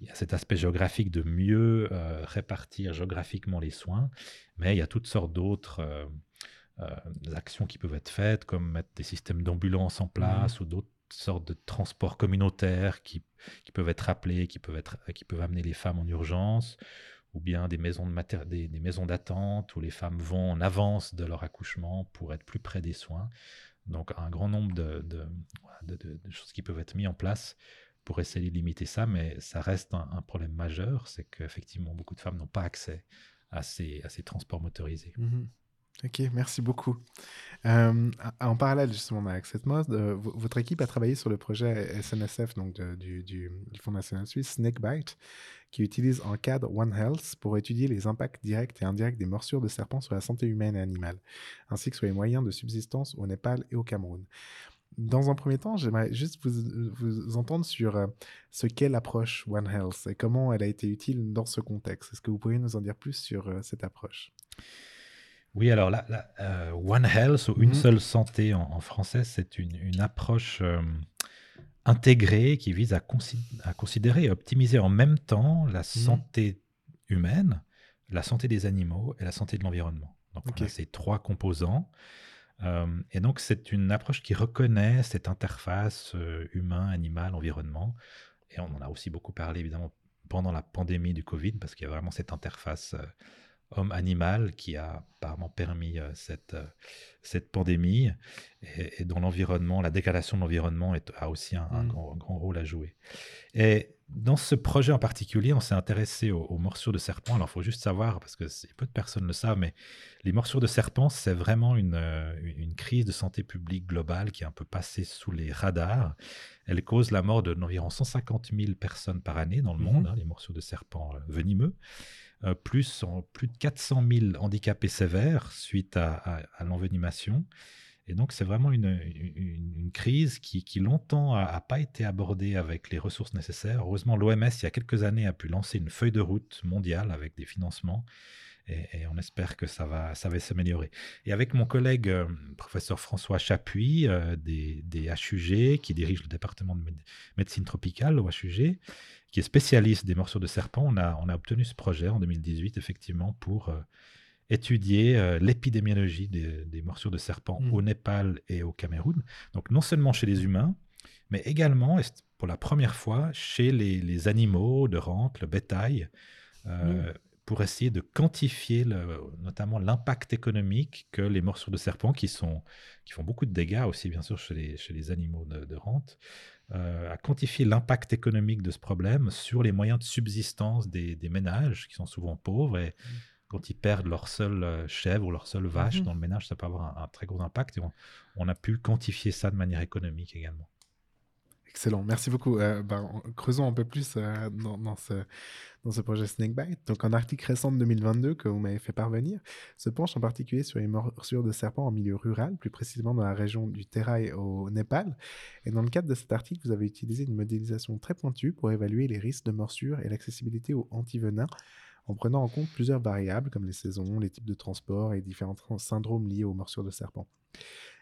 Il y a cet aspect géographique de mieux euh, répartir géographiquement les soins, mais il y a toutes sortes d'autres. euh, actions qui peuvent être faites, comme mettre des systèmes d'ambulance en place ou d'autres sortes de transports communautaires qui, qui peuvent être appelés, qui peuvent, être, qui peuvent amener les femmes en urgence, ou bien des maisons, de des, des maisons d'attente où les femmes vont en avance de leur accouchement pour être plus près des soins. Donc un grand nombre de, de- choses qui peuvent être mises en place pour essayer de limiter ça, mais ça reste un, problème majeur, c'est qu'effectivement beaucoup de femmes n'ont pas accès à ces, à ces transports motorisés. Mhm. Ok, merci beaucoup. Euh, en parallèle justement avec cette mode, euh, vo- votre équipe a travaillé sur le projet SNSF, donc du, du, Fonds national suisse, Snakebite, qui utilise en cadre One Health pour étudier les impacts directs et indirects des morsures de serpents sur la santé humaine et animale, ainsi que sur les moyens de subsistance au Népal et au Cameroun. dans un premier temps, j'aimerais juste vous, vous entendre sur euh, ce qu'est l'approche One Health et comment elle a été utile dans ce contexte. Est-ce que vous pourriez nous en dire plus sur cette approche? Oui, alors là, là, euh, One Health, ou une Mhm. seule santé en, en français, c'est une, une approche euh, intégrée qui vise à, consi- à considérer et optimiser en même temps la santé humaine, la santé des animaux et la santé de l'environnement. Donc Ok. on a ces trois composants. Euh, et donc c'est une approche qui reconnaît cette interface humain, animal, environnement. Et on en a aussi beaucoup parlé évidemment pendant la pandémie du Covid, parce qu'il y a vraiment cette interface homme-animal qui a apparemment permis euh, cette, euh, cette pandémie. Et, et dans l'environnement, la dégradation de l'environnement a aussi un, un Mm. grand, grand rôle à jouer. Et dans ce projet en particulier, on s'est intéressé aux, aux morsures de serpent. Alors, il faut juste savoir, parce que peu de personnes le savent, mais les morsures de serpent, c'est vraiment une, euh, une crise de santé publique globale qui est un peu passée sous les radars. Elle cause la mort d'environ 150 000 personnes par année dans le Mhm. monde, hein, les morsures de serpent venimeux. Euh, plus, plus de 400 000 handicapés sévères suite à, l'envenimation. Et donc, c'est vraiment une, crise qui, qui longtemps n'a pas été abordée avec les ressources nécessaires. Heureusement, l'OMS, il y a quelques années, a pu lancer une feuille de route mondiale avec des financements. Et, on espère que ça va, ça va s'améliorer. Et avec mon collègue, euh, professeur François Chapuis, euh, des, des HUG, qui dirige le département de méde- médecine tropicale au HUG, qui est spécialiste des morsures de serpent, on a, on a obtenu ce projet en 2018, effectivement, pour euh, étudier euh, l'épidémiologie des, des morsures de serpent Mm. au Népal et au Cameroun. Donc non seulement chez les humains, mais également, pour la première fois, chez les, les animaux de rente, le bétail, euh, pour essayer de quantifier le- notamment l'impact économique que les morsures de serpent, qui, sont, qui font beaucoup de dégâts aussi bien sûr chez les, chez les animaux de, de rente, euh, à quantifier l'impact économique de ce problème sur les moyens de subsistance des, des ménages qui sont souvent pauvres et quand ils perdent leur seule euh, chèvre ou leur seule vache Mhm. dans le ménage, ça peut avoir un, un très gros impact et on, on a pu quantifier ça de manière économique également. Excellent, merci beaucoup. Euh, ben, en- creusons un peu plus euh, dans, dans ce, dans ce projet Snakebite. Donc, un article récent de 2022 que vous m'avez fait parvenir se penche en particulier sur les morsures de serpents en milieu rural, plus précisément dans la région du Terai au Népal. Et dans le cadre de cet article, vous avez utilisé une modélisation très pointue pour évaluer les risques de morsure et l'accessibilité aux antivenins en prenant en compte plusieurs variables comme les saisons, les types de transport et différents syndromes liés aux morsures de serpents.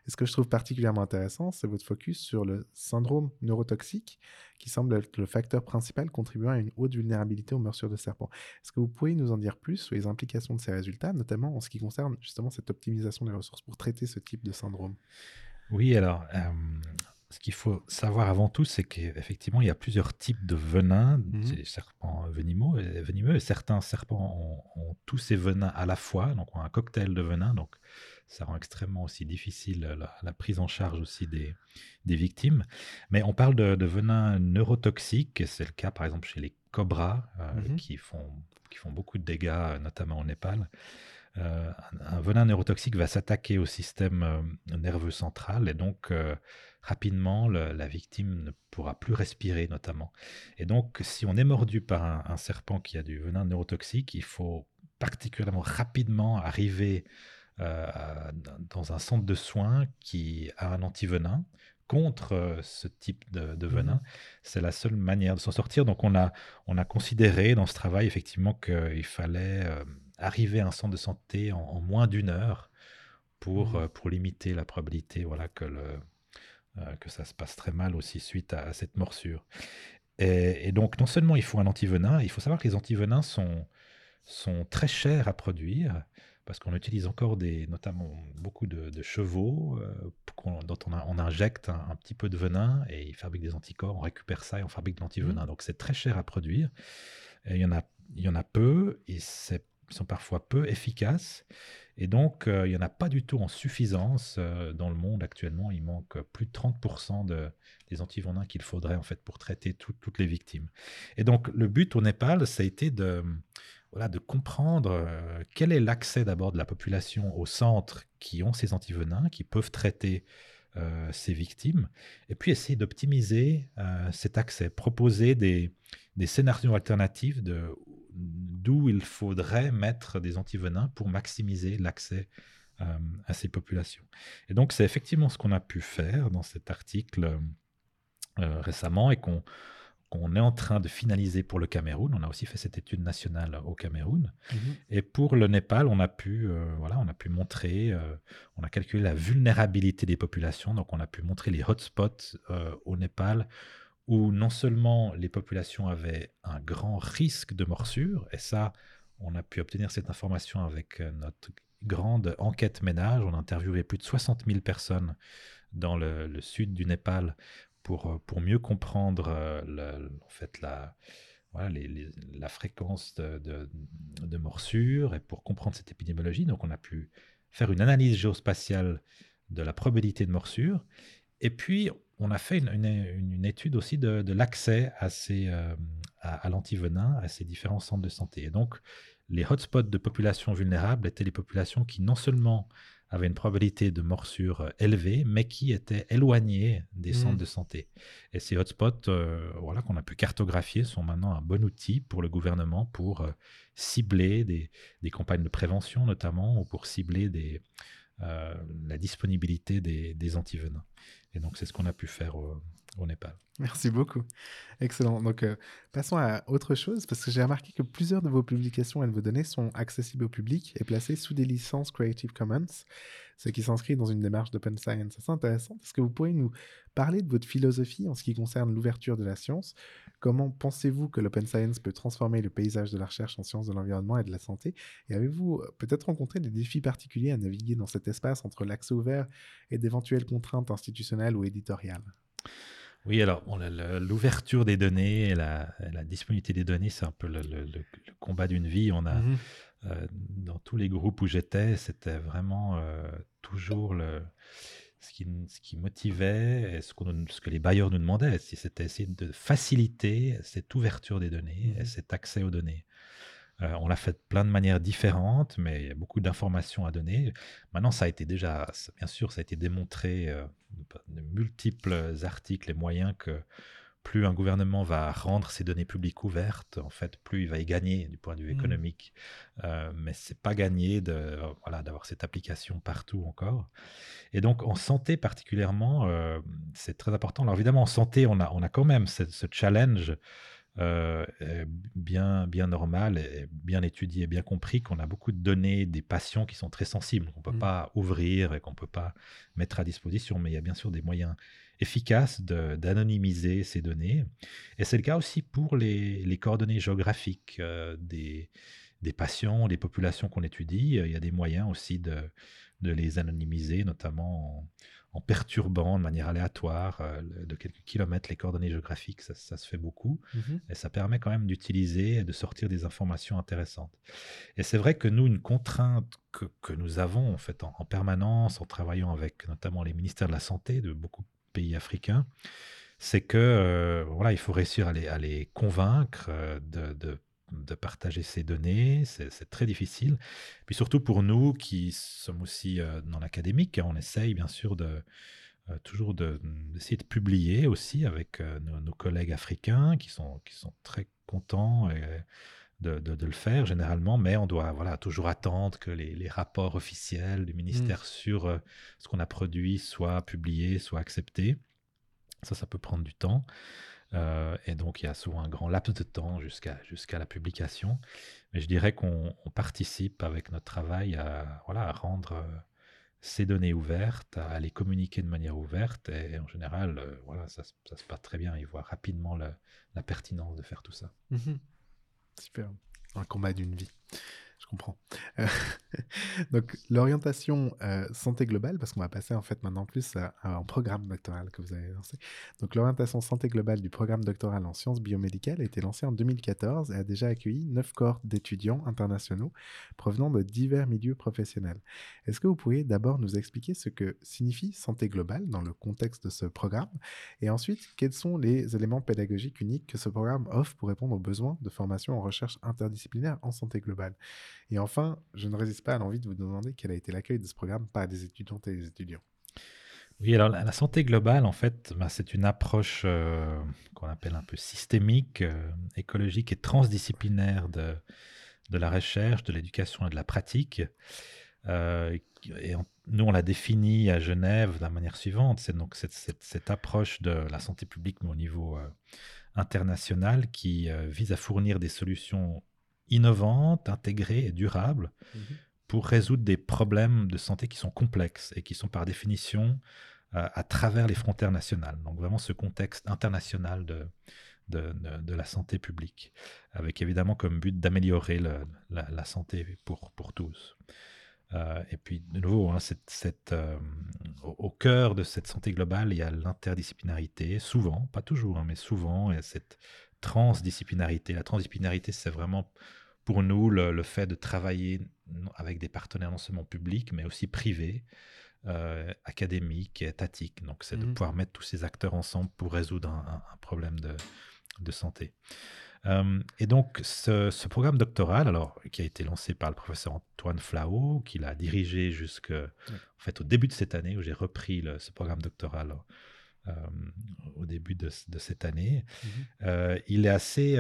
Et ce que je trouve particulièrement intéressant, c'est votre focus sur le syndrome neurotoxique, qui semble être le facteur principal contribuant à une haute vulnérabilité aux morsures de serpents. Est-ce que vous pouvez nous en dire plus sur les implications de ces résultats, notamment en ce qui concerne justement cette optimisation des ressources pour traiter ce type de syndrome? Oui, alors, euh, ce qu'il faut savoir avant tout, c'est qu'effectivement, il y a plusieurs types de venins. Mhm. C'est les serpents venimeux, et venimeux, et certains serpents ont, ont tous ces venins à la fois, donc ont un cocktail de venins, donc ça rend extrêmement aussi difficile la, la prise en charge aussi des, des victimes. Mais on parle de, de venins neurotoxiques, et c'est le cas par exemple chez les cobras, euh, Mhm. qui, font, qui font beaucoup de dégâts, euh, notamment au Népal. Euh, un, un venin neurotoxique va s'attaquer au système euh, nerveux central et donc euh, rapidement le- la victime ne pourra plus respirer notamment. Et donc si on est mordu par un, un serpent qui a du venin neurotoxique, il faut particulièrement rapidement arriver euh, dans un centre de soins qui a un antivenin contre euh, ce type de, de venin. C'est la seule manière de s'en sortir. Donc on a, on a considéré dans ce travail effectivement qu'il fallait euh, arriver à un centre de santé en, en moins d'une heure pour, euh, pour limiter la probabilité voilà, que, le, que ça se passe très mal aussi suite à, à cette morsure. Et, et donc non seulement il faut un antivenin, il faut savoir que les antivenins sont, sont très chers à produire parce qu'on utilise encore des, notamment beaucoup de, de chevaux euh, dont on, a- on injecte un, un petit peu de venin et ils fabriquent des anticorps, on récupère ça et on fabrique de l'antivenin. Donc c'est très cher à produire. Et il y en a, il y en a peu et c'est- ils sont parfois peu efficaces. Et donc euh, il n'y en a pas du tout en suffisance euh, dans le monde actuellement. Il manque plus de 30% de, des antivenins qu'il faudrait en fait pour traiter tout- toutes les victimes. Et donc le but au Népal, ça a été de voilà, de comprendre euh, quel est l'accès d'abord de la population aux centres qui ont ces antivenins, qui peuvent traiter ces victimes, et puis essayer d'optimiser cet accès, proposer des, des scénarios alternatifs de d'où il faudrait mettre des antivenins pour maximiser l'accès euh, à ces populations. Et donc, c'est effectivement ce qu'on a pu faire dans cet article euh, récemment et qu'on qu'on est en train de finaliser pour le Cameroun. On a aussi fait cette étude nationale au Cameroun. Mhm. Et pour le Népal, on a pu, euh, voilà, on a pu montrer, euh, on a calculé la vulnérabilité des populations. Donc, on a pu montrer les hotspots euh, au Népal où non seulement les populations avaient un grand risque de morsure, et ça, on a pu obtenir cette information avec euh, notre grande enquête ménage. On a interviewé plus de 60 000 personnes dans le, sud du Népal pour, euh, pour mieux comprendre euh, en fait, la, voilà, la fréquence de, de, de morsure et pour comprendre cette épidémiologie. Donc, on a pu faire une analyse géospatiale de la probabilité de morsure. Et puis, on a fait une, une- une- une étude aussi de, de l'accès à, ces, euh, à, à l'antivenin, à ces différents centres de santé. Et donc, les hotspots de populations vulnérables étaient les populations qui non seulement avaient une probabilité de morsure euh, élevée, mais qui étaient éloignées des centres de santé. Et ces hotspots, euh, voilà, qu'on a pu cartographier, sont maintenant un bon outil pour le gouvernement pour euh, cibler des, des campagnes de prévention notamment, ou pour cibler des, euh, la disponibilité des, des antivenins. Et donc, c'est ce qu'on a pu faire au, Népal. Merci beaucoup. Excellent. Donc, euh, passons à autre chose, parce que j'ai remarqué que plusieurs de vos publications et de vos données sont accessibles au public et placées sous des licences Creative Commons, ce qui s'inscrit dans une démarche d'open science assez intéressante. Est-ce que vous pourriez nous parler de votre philosophie en ce qui concerne l'ouverture de la science? Comment pensez-vous que l'open science peut transformer le paysage de la recherche en sciences de l'environnement et de la santé? Et avez-vous euh, peut-être rencontré des défis particuliers à naviguer dans cet espace entre l'accès ouvert et d'éventuelles contraintes institutionnelles ou éditoriales? Oui, alors bon, l'ouverture des données et la, disponibilité des données, c'est un peu le, le- le- le combat d'une vie. On a, Mhm. euh, dans tous les groupes où j'étais, c'était vraiment euh, toujours le, ce, qui, ce qui motivait et ce que les bailleurs nous demandaient. si C'était essayer de faciliter cette ouverture des données et Mhm. cet accès aux données. Euh, on l'a fait de plein de manières différentes, mais il y a beaucoup d'informations à donner. Maintenant, ça a été déjà, ça- bien sûr, ça a été démontré euh, de multiples articles et moyens que plus un gouvernement va rendre ses données publiques ouvertes, en fait, plus il va y gagner du point de vue Mhm. économique. Euh, mais c'est pas gagné de voilà d'avoir cette application partout encore. Et donc en santé particulièrement, euh, c'est très important. Alors évidemment en santé, on a on a quand même ce, ce challenge euh, bien bien normal et bien étudié, bien compris qu'on a beaucoup de données des patients qui sont très sensibles, qu'on peut Mhm. pas ouvrir et qu'on peut pas mettre à disposition. Mais il y a bien sûr des moyens efficaces de- d'anonymiser ces données. Et c'est le cas aussi pour les, les coordonnées géographiques euh, des, des patients, des populations qu'on étudie. Il y a des moyens aussi de, de les anonymiser, notamment en, en perturbant de manière aléatoire euh, de quelques kilomètres les coordonnées géographiques. Ça, ça se fait beaucoup. Mhm. Et ça permet quand même d'utiliser et de sortir des informations intéressantes. Et c'est vrai que nous, une contrainte que, que nous avons en fait en, en permanence, en travaillant avec notamment les ministères de la Santé de beaucoup de pays africains, c'est que euh, voilà, il faut réussir à les, à les convaincre euh, de, de- de partager ces données. C'est très difficile. Puis surtout pour nous qui sommes aussi euh, dans l'académique, on essaye bien sûr de euh, toujours de- d'essayer de, publier aussi avec euh, nos, nos collègues africains qui sont, qui sont très contents et de, de- de le faire généralement, mais on doit voilà, toujours attendre que les, les rapports officiels du ministère sur euh, ce qu'on a produit soient publiés, soient acceptés. Ça, ça peut prendre du temps. Euh, et donc, il y a souvent un grand laps de temps jusqu'à jusqu'à la publication. Mais je dirais qu'on on participe avec notre travail à, voilà, à rendre euh, ces données ouvertes, à les communiquer de manière ouverte. Et en général, euh, voilà, ça, se- passe très bien. Ils voient rapidement la pertinence de faire tout ça. Mhm. Super. Un combat d'une vie. Je comprends. Euh, [LAUGHS] Donc, l'orientation euh, santé globale, parce qu'on va passer en fait maintenant plus à, un programme doctoral que vous avez lancé. Donc, l'orientation santé globale du programme doctoral en sciences biomédicales a été lancée en 2014 et a déjà accueilli neuf cohortes d'étudiants internationaux provenant de divers milieux professionnels. Est-ce que vous pourriez d'abord nous expliquer ce que signifie santé globale dans le contexte de ce programme? Et ensuite, quels sont les éléments pédagogiques uniques que ce programme offre pour répondre aux besoins de formation en recherche interdisciplinaire en santé globale? Et enfin, je ne résiste pas à l'envie de vous demander quel a été l'accueil de ce programme par des étudiantes et des étudiants. Oui, alors la, santé globale, en fait, ben, c'est une approche euh, qu'on appelle un peu systémique, euh, écologique et transdisciplinaire de, de la recherche, de l'éducation et de la pratique. Euh, et nous, on l'a défini à Genève de la manière suivante. C'est donc cette, cette, approche de la santé publique, au niveau international, qui vise à fournir des solutions innovantes, intégrées et durables mhm. pour résoudre des problèmes de santé qui sont complexes et qui sont par définition à travers les frontières nationales. Donc vraiment ce contexte international de, de, de, la santé publique, avec évidemment comme but d'améliorer la, la, santé pour, pour tous. Euh, et puis, de nouveau, hein, cette, euh, au, cœur de cette santé globale, il y a l'interdisciplinarité, souvent, pas toujours, hein, mais souvent, il y a cette transdisciplinarité. La transdisciplinarité, c'est vraiment pour nous le, fait de travailler avec des partenaires non seulement publics, mais aussi privés, euh, académiques et étatiques. Donc, c'est de mmh. pouvoir mettre tous ces acteurs ensemble pour résoudre un, un problème de, de santé. Euh, et donc, ce, programme doctoral, alors, qui a été lancé par le professeur Antoine Flao, qui l'a dirigé jusqu'au en fait, au début de cette année, où j'ai repris ce programme doctoral au début de, cette année, mhm. euh, il est assez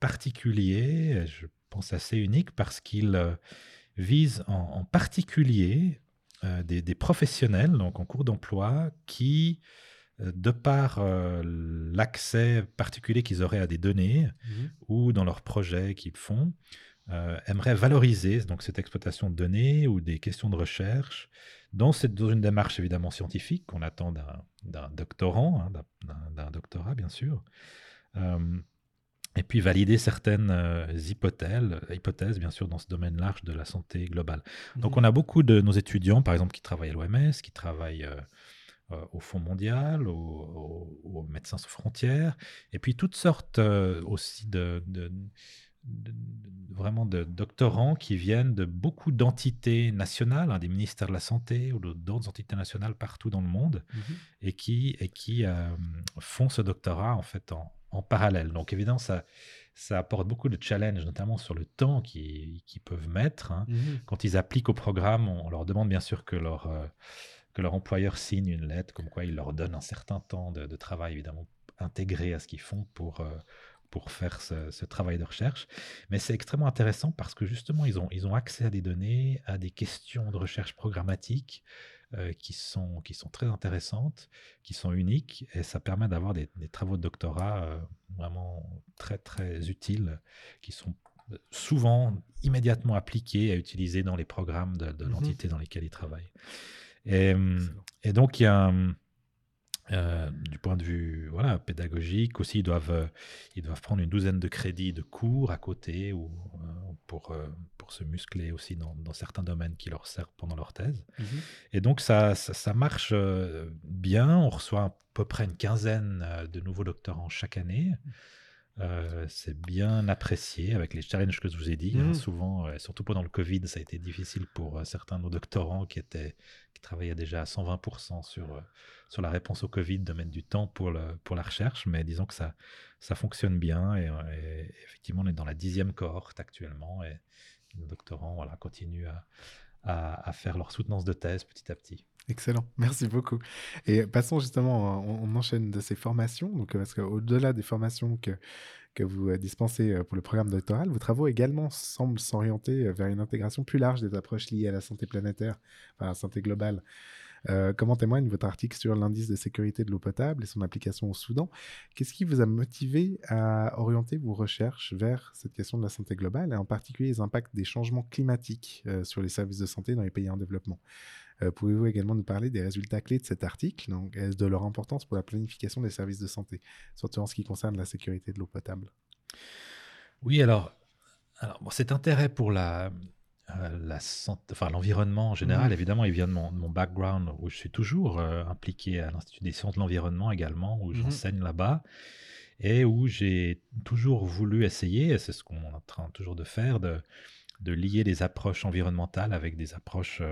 particulier, je pense assez unique, parce qu'il vise en, particulier des, des, professionnels, donc en cours d'emploi, qui euh, de par euh, l'accès particulier qu'ils auraient à des données mhm. ou dans leurs projets qu'ils font, euh, aimeraient valoriser donc cette exploitation de données ou des questions de recherche dans, cette, dans une démarche évidemment scientifique qu'on attend d'un doctorant, hein, d'un doctorat bien sûr, et puis valider certaines hypothèses, hypothèses bien sûr dans ce domaine large de la santé globale. Donc mhm. on a beaucoup de nos étudiants par exemple qui travaillent à l'OMS, qui travaillent euh, au Fonds mondial, aux Médecins sans frontières, et puis toutes sortes euh, aussi de, vraiment de doctorants qui viennent de beaucoup d'entités nationales, hein, des ministères de la Santé ou d'autres entités nationales partout dans le monde, mmh et qui, et qui euh, font ce doctorat en fait en, parallèle. Donc évidemment, ça, ça apporte beaucoup de challenges, notamment sur le temps qu'ils peuvent mettre. Hein. Mmh Quand ils appliquent au programme, on, leur demande bien sûr que leur que leur employeur signe une lettre comme quoi il leur donne un certain temps de, travail, évidemment, intégré à ce qu'ils font pour, euh, pour faire ce, travail de recherche. Mais c'est extrêmement intéressant parce que justement, ils ont, ils ont accès à des données, à des questions de recherche programmatique euh, qui, sont, qui sont très intéressantes, qui sont uniques, et ça permet d'avoir des, travaux de doctorat euh, vraiment très, très utiles, qui sont souvent immédiatement appliqués et utilisés dans les programmes de, de mmh l'entité dans lesquelles ils travaillent. Et, donc, il y a, euh, du point de vue voilà, pédagogique aussi, ils doivent, euh, ils doivent prendre une douzaine de crédits de cours à côté ou, euh, pour, pour se muscler aussi dans, dans, certains domaines qui leur servent pendant leur thèse. Mmh Et donc, ça, ça, marche bien. On reçoit à peu près une quinzaine de nouveaux doctorants chaque année. c'est bien apprécié avec les challenges que je vous ai dit. Hein. Mmh. souvent, surtout pendant le Covid, ça a été difficile pour certains de nos doctorants qui étaient qui travaillait déjà à 120% sur, sur la réponse au Covid, de mettre du temps pour, la recherche, mais disons que ça, fonctionne bien et, effectivement on est dans la dixième cohorte actuellement et nos doctorants continuent à, faire leur soutenance de thèse petit à petit. Excellent, merci beaucoup. Et passons justement, on, enchaîne de ces formations, donc parce qu'au-delà des formations que, que vous dispensez euh, pour le programme doctoral, vos travaux également semblent s'orienter euh, vers une intégration plus large des approches liées à la santé planétaire, enfin à la santé globale. Comment témoigne votre article sur l'indice de sécurité de l'eau potable et son application au Soudan? Qu'est-ce qui vous a motivé à orienter vos recherches vers cette question de la santé globale et en particulier les impacts des changements climatiques sur les services de santé dans les pays en développement? Euh, pouvez-vous également nous parler des résultats clés de cet article, donc, de leur importance pour la planification des services de santé, surtout en ce qui concerne la sécurité de l'eau potable? Oui, alors cet intérêt pour la, euh, la enfin l'environnement en général, mmh. évidemment, il vient de mon, background où je suis toujours euh, impliqué à l'Institut des sciences de l'environnement également, où mmh. j'enseigne là-bas et où j'ai toujours voulu essayer, et c'est ce qu'on est en train toujours de faire, de, de lier des approches environnementales avec des approches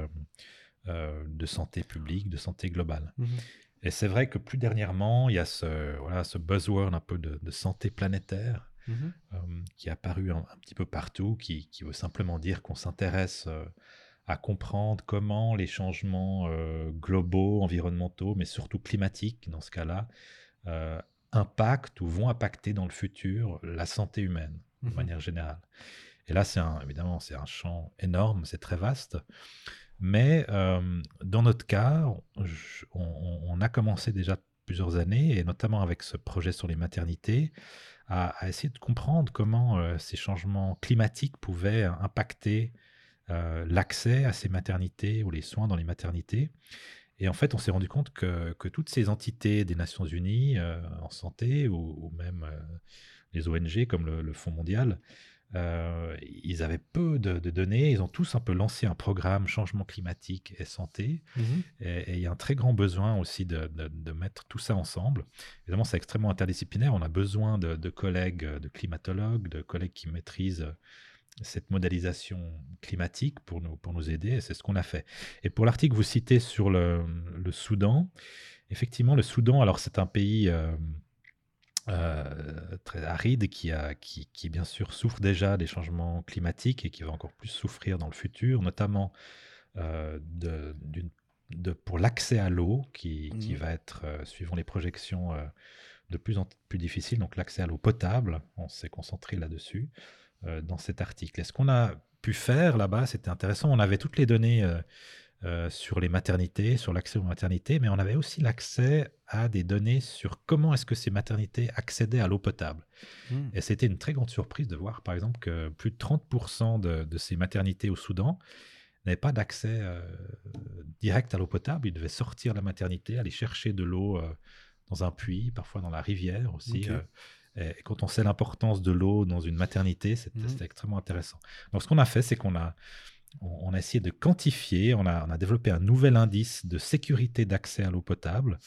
euh, de santé publique, de santé globale. Mhm. Et c'est vrai que plus dernièrement, il y a ce, voilà, ce buzzword un peu de, santé planétaire mhm. euh, qui est apparu un, petit peu partout, qui, veut simplement dire qu'on s'intéresse euh, à comprendre comment les changements globaux, environnementaux, mais surtout climatiques dans ce cas-là, impactent ou vont impacter dans le futur la santé humaine de mhm. manière générale. Et là, c'est évidemment, c'est un champ énorme, c'est très vaste. Mais euh, dans notre cas, on a commencé déjà plusieurs années, et notamment avec ce projet sur les maternités, à, essayer de comprendre comment euh, ces changements climatiques pouvaient impacter euh, l'accès à ces maternités ou les soins dans les maternités. Et en fait, on s'est rendu compte que, que toutes ces entités des Nations Unies euh, en santé ou, même les ONG comme le Fonds mondial, euh, ils avaient peu de, de données. Ils ont tous un peu lancé un programme changement climatique et santé. Mhm. Et et il y a un très grand besoin aussi de, de- de mettre tout ça ensemble. Évidemment, c'est extrêmement interdisciplinaire. On a besoin de, collègues, de climatologues, de collègues qui maîtrisent cette modélisation climatique pour nous, pour nous aider. Et c'est ce qu'on a fait. Et pour l'article que vous citez sur le, le Soudan, effectivement, le Soudan, alors c'est un pays euh, euh, très aride qui, a, qui, qui, bien sûr, souffre déjà des changements climatiques et qui va encore plus souffrir dans le futur, notamment euh, de, de- pour l'accès à l'eau qui, qui Mhm. va être, euh, suivant les projections, euh, de plus en plus difficile. Donc l'accès à l'eau potable, on s'est concentré là-dessus dans cet article. Et ce qu'on a pu faire là-bas, c'était intéressant. On avait toutes les données euh, sur les maternités, sur l'accès aux maternités, mais on avait aussi l'accès à des données sur comment est-ce que ces maternités accédaient à l'eau potable. Mhm. Et c'était une très grande surprise de voir, par exemple, que plus de 30% de, de ces maternités au Soudan n'avaient pas d'accès euh, direct à l'eau potable. Ils devaient sortir de la maternité, aller chercher de l'eau euh, dans un puits, parfois dans la rivière aussi. Et quand on sait l'importance de l'eau dans une maternité, c'est c'est extrêmement intéressant. Donc, ce qu'on a fait, c'est qu'on a, on, a essayé de quantifier, on a, on a développé un nouvel indice de sécurité d'accès à l'eau potable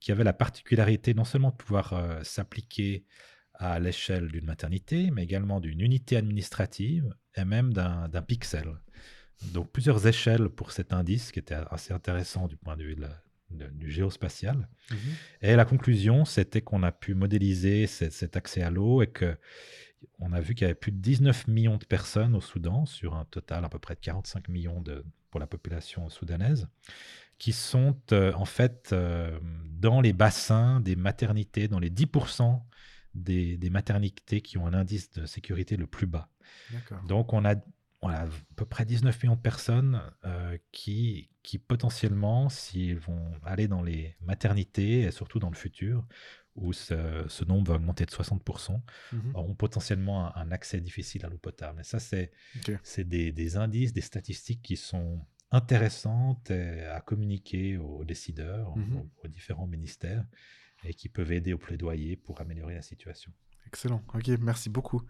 qui avait la particularité non seulement de pouvoir euh, s'appliquer à l'échelle d'une maternité, mais également d'une unité administrative et même d'un pixel. Donc plusieurs échelles pour cet indice qui était assez intéressant du point de vue de la- de- du géospatial. Mhm. Et la conclusion, c'était qu'on a pu modéliser ce- cet accès à l'eau et que on a vu qu'il y avait plus de 19 millions de personnes au Soudan sur un total à peu près de 45 millions de, pour la population soudanaise qui sont euh, en fait euh, dans les bassins des maternités, dans les 10% des, des maternités qui ont un indice de sécurité le plus bas. Donc on a à peu près 19 millions de personnes euh, qui, qui potentiellement, s'ils vont aller dans les maternités, et surtout dans le futur, où ce, ce nombre va augmenter de 60%, Mhm. auront potentiellement un, un accès difficile à l'eau potable. Et ça, c'est des, des indices, des statistiques qui sont intéressantes à communiquer aux décideurs, Mhm. aux, aux différents ministères, et qui peuvent aider au plaidoyer pour améliorer la situation. Excellent. Ok, merci beaucoup.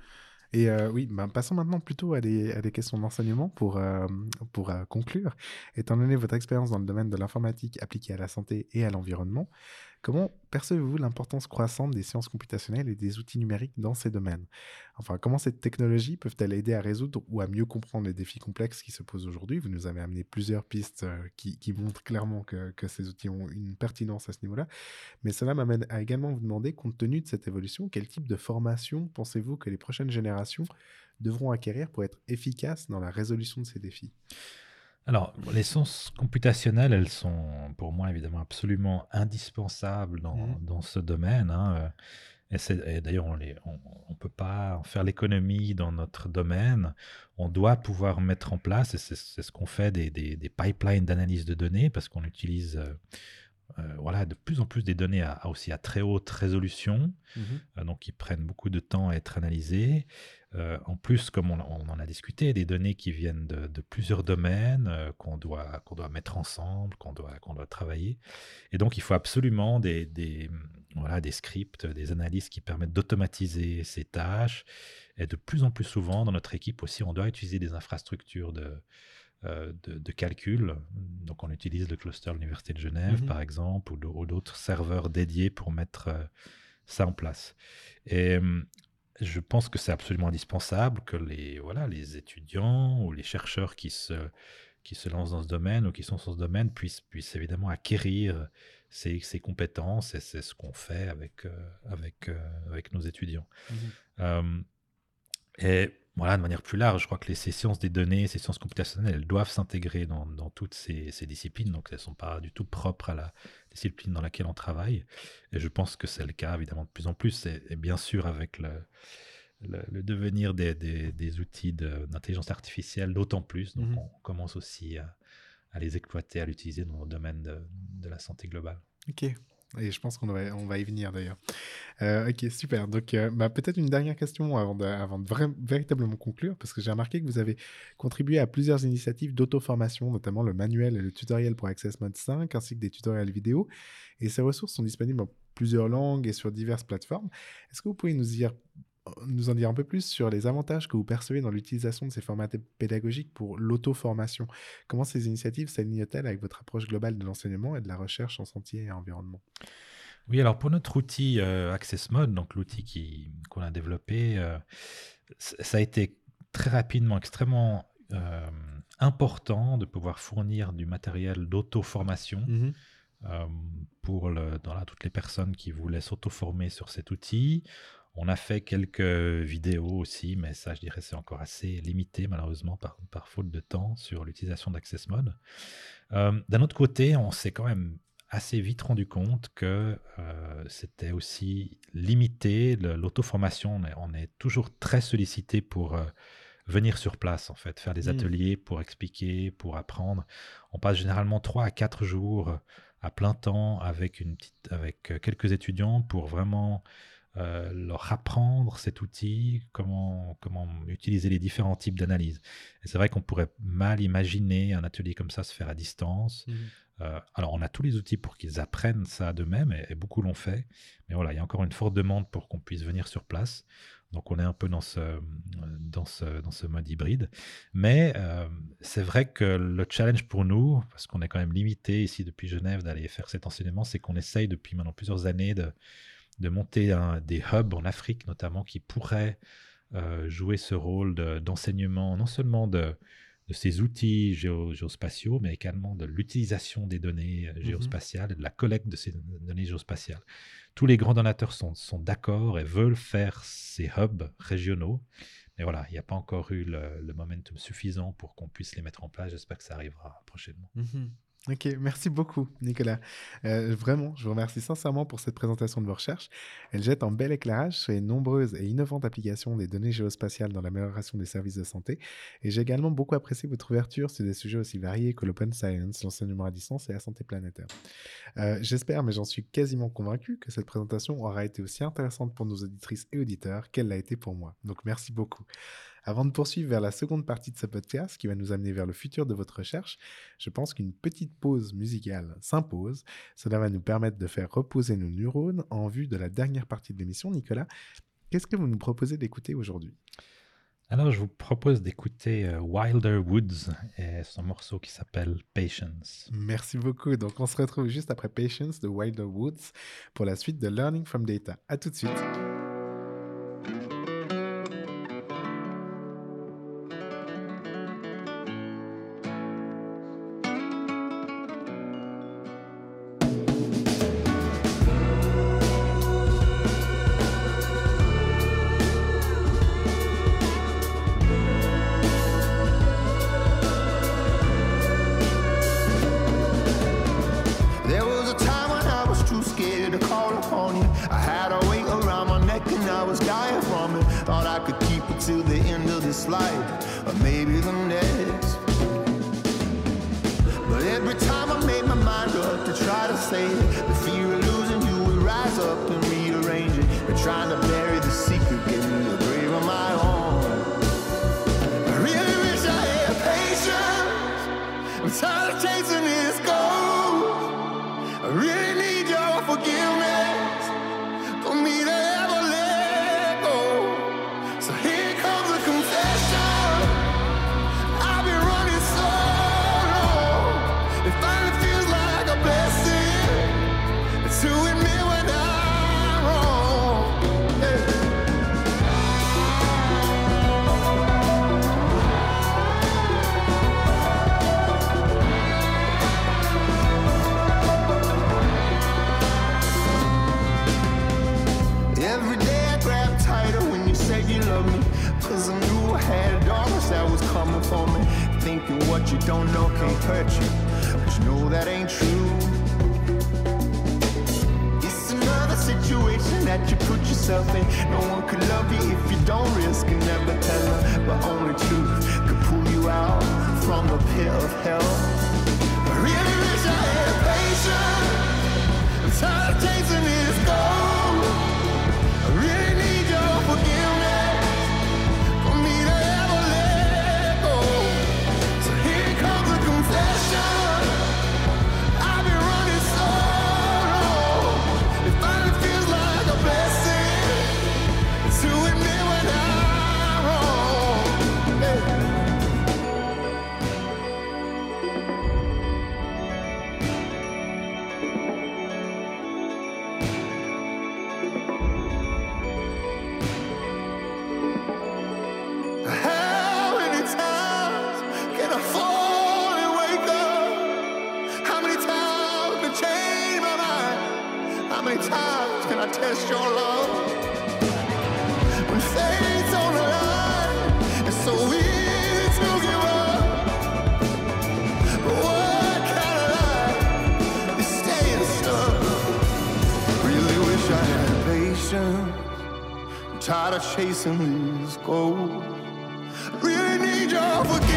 Et euh, oui, ben, passons maintenant plutôt à des, à des questions d'enseignement pour, euh, pour euh, conclure. Étant donné votre expérience dans le domaine de l'informatique appliquée à la santé et à l'environnement, comment percevez-vous l'importance croissante des sciences computationnelles et des outils numériques dans ces domaines? Enfin, comment ces technologies peuvent-elles aider à résoudre ou à mieux comprendre les défis complexes qui se posent aujourd'hui? Vous nous avez amené plusieurs pistes euh, qui, montrent clairement que, que ces outils ont une pertinence à ce niveau-là. Mais cela m'amène à également vous demander, compte tenu de cette évolution, quel type de formation pensez-vous que les prochaines générations devront acquérir pour être efficaces dans la résolution de ces défis? Alors, les sciences computationnelles, elles sont pour moi évidemment absolument indispensables dans, Mhm. dans ce domaine. hein, euh, Et, d'ailleurs, on ne peut pas en faire l'économie dans notre domaine. On doit pouvoir mettre en place, et c'est ce qu'on fait, des, des- des pipelines d'analyse de données, parce qu'on utilise euh, euh, voilà, de plus en plus des données à, à aussi à très haute résolution, euh, donc qui prennent beaucoup de temps à être analysées. Euh, en plus, comme on, on en a discuté, des données qui viennent de, de plusieurs domaines euh, qu'on doit, qu'on doit mettre ensemble, qu'on doit, qu'on doit travailler. Et donc, il faut absolument des, des, voilà, des scripts, des analyses qui permettent d'automatiser ces tâches. Et de plus en plus souvent, dans notre équipe aussi, on doit utiliser des infrastructures de, euh, de, de calcul. Donc, on utilise le cluster de l'Université de Genève, Mhm. par exemple, ou d'autres serveurs dédiés pour mettre ça en place. Et hum, je pense que c'est absolument indispensable que les, voilà, les étudiants ou les chercheurs qui se, qui se lancent dans ce domaine ou qui sont sur ce domaine puissent, puissent évidemment acquérir ces, ces compétences et c'est ce qu'on fait avec, euh, avec, euh, avec nos étudiants. Euh, et voilà, de manière plus large, je crois que les, ces sciences des données, ces sciences computationnelles, elles doivent s'intégrer dans, dans toutes ces, ces disciplines, donc elles ne sont pas du tout propres à la discipline dans laquelle on travaille. Et je pense que c'est le cas, évidemment, de plus en plus, et, et bien sûr avec le, le, le devenir des, des, des outils de- d'intelligence artificielle, d'autant plus. Donc Mhm. on commence aussi à, à les exploiter, à l'utiliser dans le domaine de, de la santé globale. Ok. Et je pense qu'on va, on va y venir d'ailleurs. Euh, ok, super. Donc, euh, bah, peut-être une dernière question avant de, avant de vra- véritablement conclure, parce que j'ai remarqué que vous avez contribué à plusieurs initiatives d'auto-formation, notamment le manuel et le tutoriel pour Access Mode 5, ainsi que des tutoriels vidéo. Et ces ressources sont disponibles en plusieurs langues et sur diverses plateformes. Est-ce que vous pouvez nous dire nous en dire un peu plus sur les avantages que vous percevez dans l'utilisation de ces formats pédagogiques pour l'auto-formation. Comment ces initiatives s'alignent-elles avec votre approche globale de l'enseignement et de la recherche en santé et environnement? Oui, alors pour notre outil euh, Access Mode, donc l'outil qu'on a développé, euh, ça a été très rapidement, extrêmement euh, important de pouvoir fournir du matériel d'auto-formation euh, pour le- dans la- toutes les personnes qui voulaient s'auto-former sur cet outil. On a fait quelques vidéos aussi, mais ça, je dirais, c'est encore assez limité, malheureusement, par, par faute de temps sur l'utilisation d'Access Mode. Euh, D'un autre côté, on s'est quand même assez vite rendu compte que euh, c'était aussi limité. L'auto-formation, on est, on est toujours très sollicité pour euh, venir sur place, en fait, faire des Mm. ateliers pour expliquer, pour apprendre. On passe généralement 3 à 4 jours à plein temps avec, une petite, avec quelques étudiants pour vraiment euh, leur apprendre cet outil, comment, comment utiliser les différents types d'analyse. Et c'est vrai qu'on pourrait mal imaginer un atelier comme ça se faire à distance. Euh, alors, on a tous les outils pour qu'ils apprennent ça d'eux-mêmes, et, et beaucoup l'ont fait. Mais voilà, il y a encore une forte demande pour qu'on puisse venir sur place. Donc, on est un peu dans ce, euh, dans ce, dans ce mode hybride. Mais euh, c'est vrai que le challenge pour nous, parce qu'on est quand même limité ici depuis Genève d'aller faire cet enseignement, c'est qu'on essaye depuis maintenant plusieurs années de, de monter un- des hubs en Afrique notamment qui pourraient euh, jouer ce rôle de- d'enseignement, non seulement de, de ces outils géo- géospatiaux, mais également de l'utilisation des données euh, géospatiales et de la collecte de ces données géospatiales. Tous les grands donateurs sont, sont d'accord et veulent faire ces hubs régionaux. Mais voilà, il n'y a pas encore eu le, le momentum suffisant pour qu'on puisse les mettre en place. J'espère que ça arrivera prochainement. Ok, merci beaucoup, Nicolas. Euh, vraiment, je vous remercie sincèrement pour cette présentation de vos recherches. Elle jette un bel éclairage sur les nombreuses et innovantes applications des données géospatiales dans l'amélioration des services de santé. Et j'ai également beaucoup apprécié votre ouverture sur des sujets aussi variés que l'open science, l'enseignement à distance et la santé planétaire. Euh, J'espère, mais j'en suis quasiment convaincu, que cette présentation aura été aussi intéressante pour nos auditrices et auditeurs qu'elle l'a été pour moi. Donc merci beaucoup. Avant de poursuivre vers la seconde partie de ce podcast qui va nous amener vers le futur de votre recherche, je pense qu'une petite pause musicale s'impose. Cela va nous permettre de faire reposer nos neurones en vue de la dernière partie de l'émission. Nicolas, qu'est-ce que vous nous proposez d'écouter aujourd'hui? Alors, je vous propose d'écouter euh, Wilder Woods et son morceau qui s'appelle Patience. Merci beaucoup. Donc, on se retrouve juste après Patience de Wilder Woods pour la suite de Learning from Data. À tout de suite. Chasing these goals. Really need your forgiveness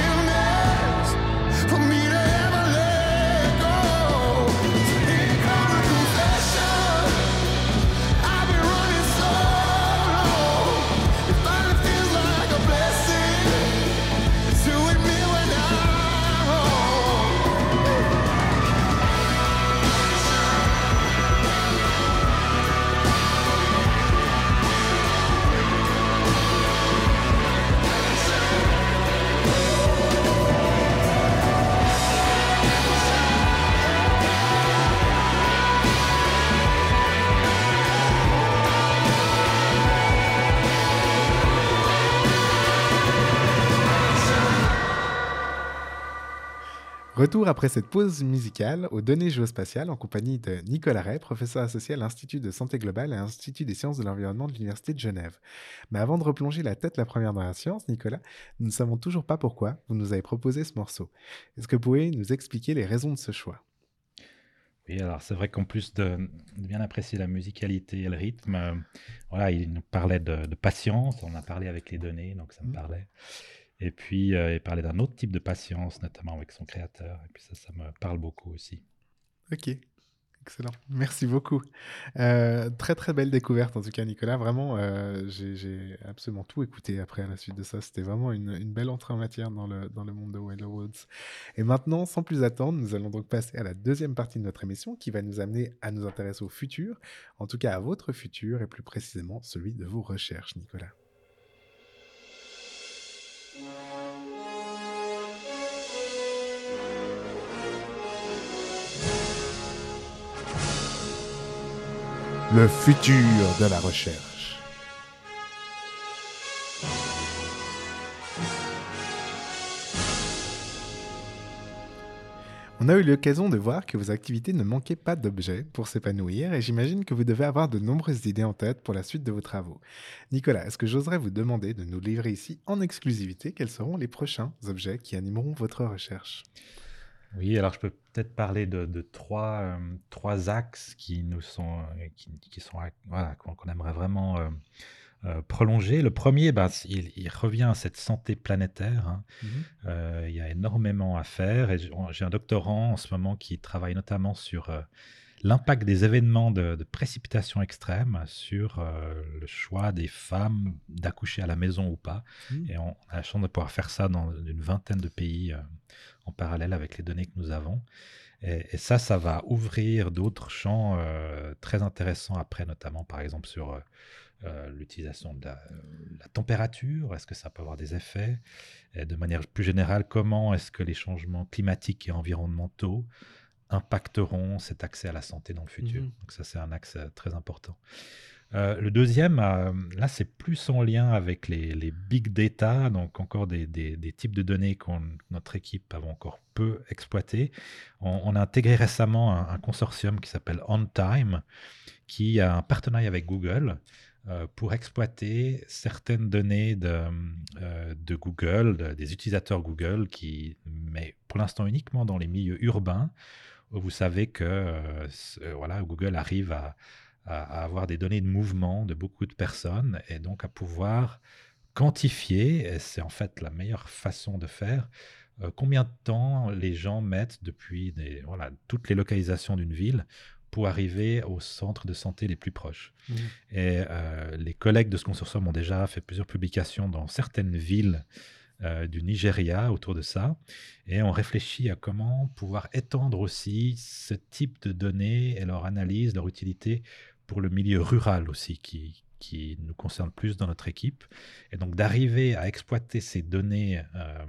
Retour après cette pause musicale aux données géospatiales en compagnie de Nicolas Ray, professeur associé à l'Institut de santé globale et à l'Institut des sciences de l'environnement de l'Université de Genève. Mais avant de replonger la tête la première dans la science, Nicolas, nous ne savons toujours pas pourquoi vous nous avez proposé ce morceau. Est-ce que vous pouvez nous expliquer les raisons de ce choix? Oui, alors c'est vrai qu'en plus de, de bien apprécier la musicalité et le rythme, euh, voilà, il nous parlait de, de patience, on a parlé avec les données, donc ça me Mhm. parlait. Et puis, euh, il parlait d'un autre type de patience, notamment avec son créateur, et puis ça, ça me parle beaucoup aussi. Ok, excellent. Merci beaucoup. Euh, très très belle découverte en tout cas, Nicolas. Vraiment, euh, j'ai absolument tout écouté après à la suite de ça. C'était vraiment une, belle entrée en matière dans le, dans le monde de Wilder Woods. Et maintenant, sans plus attendre, nous allons donc passer à la deuxième partie de notre émission qui va nous amener à nous intéresser au futur, en tout cas à votre futur et plus précisément celui de vos recherches, Nicolas. Le futur de la recherche. On a eu l'occasion de voir que vos activités ne manquaient pas d'objets pour s'épanouir et j'imagine que vous devez avoir de nombreuses idées en tête pour la suite de vos travaux. Nicolas, est-ce que j'oserais vous demander de nous livrer ici en exclusivité quels seront les prochains objets qui animeront votre recherche? Oui, alors je peux peut-être parler de, de trois, euh, trois axes qui nous sont, euh, qui, qui sont voilà, qu'on aimerait vraiment euh, prolonger. Le premier, ben, il, il revient à cette santé planétaire. hein. Euh, il y a énormément à faire et j'ai un doctorant en ce moment qui travaille notamment sur l'impact des événements de, de précipitation extrême sur euh, le choix des femmes d'accoucher à la maison ou pas. Mhm. Et on a la chance de pouvoir faire ça dans une vingtaine de pays euh, en parallèle avec les données que nous avons. Et, et ça, ça va ouvrir d'autres champs euh, très intéressants après, notamment par exemple sur euh, l'utilisation de la, la température. Est-ce que ça peut avoir des effets? Et de manière plus générale, comment est-ce que les changements climatiques et environnementaux impacteront cet accès à la santé dans le futur Mhm. Donc ça, c'est un axe euh, très important. Euh, le deuxième, euh, là, c'est plus en lien avec les, les big data, donc encore des, des- des types de données que notre équipe a encore peu exploité. On, on a intégré récemment un, un consortium qui s'appelle OnTime, qui a un partenariat avec Google euh, pour exploiter certaines données de, de Google, de- des utilisateurs Google, qui, mais pour l'instant uniquement dans les milieux urbains, vous savez que euh, voilà, Google arrive à, avoir des données de mouvement de beaucoup de personnes et donc à pouvoir quantifier, et c'est en fait la meilleure façon de faire, euh, combien de temps les gens mettent depuis des, voilà, toutes les localisations d'une ville pour arriver au centre de santé les plus proches. Mhm. Et euh, les collègues de ce consortium ont déjà fait plusieurs publications dans certaines villes euh, du Nigeria autour de ça. Et on réfléchit à comment pouvoir étendre aussi ce type de données et leur analyse, leur utilité pour le milieu rural aussi, qui, qui nous concerne plus dans notre équipe. Et donc d'arriver à exploiter ces données euh,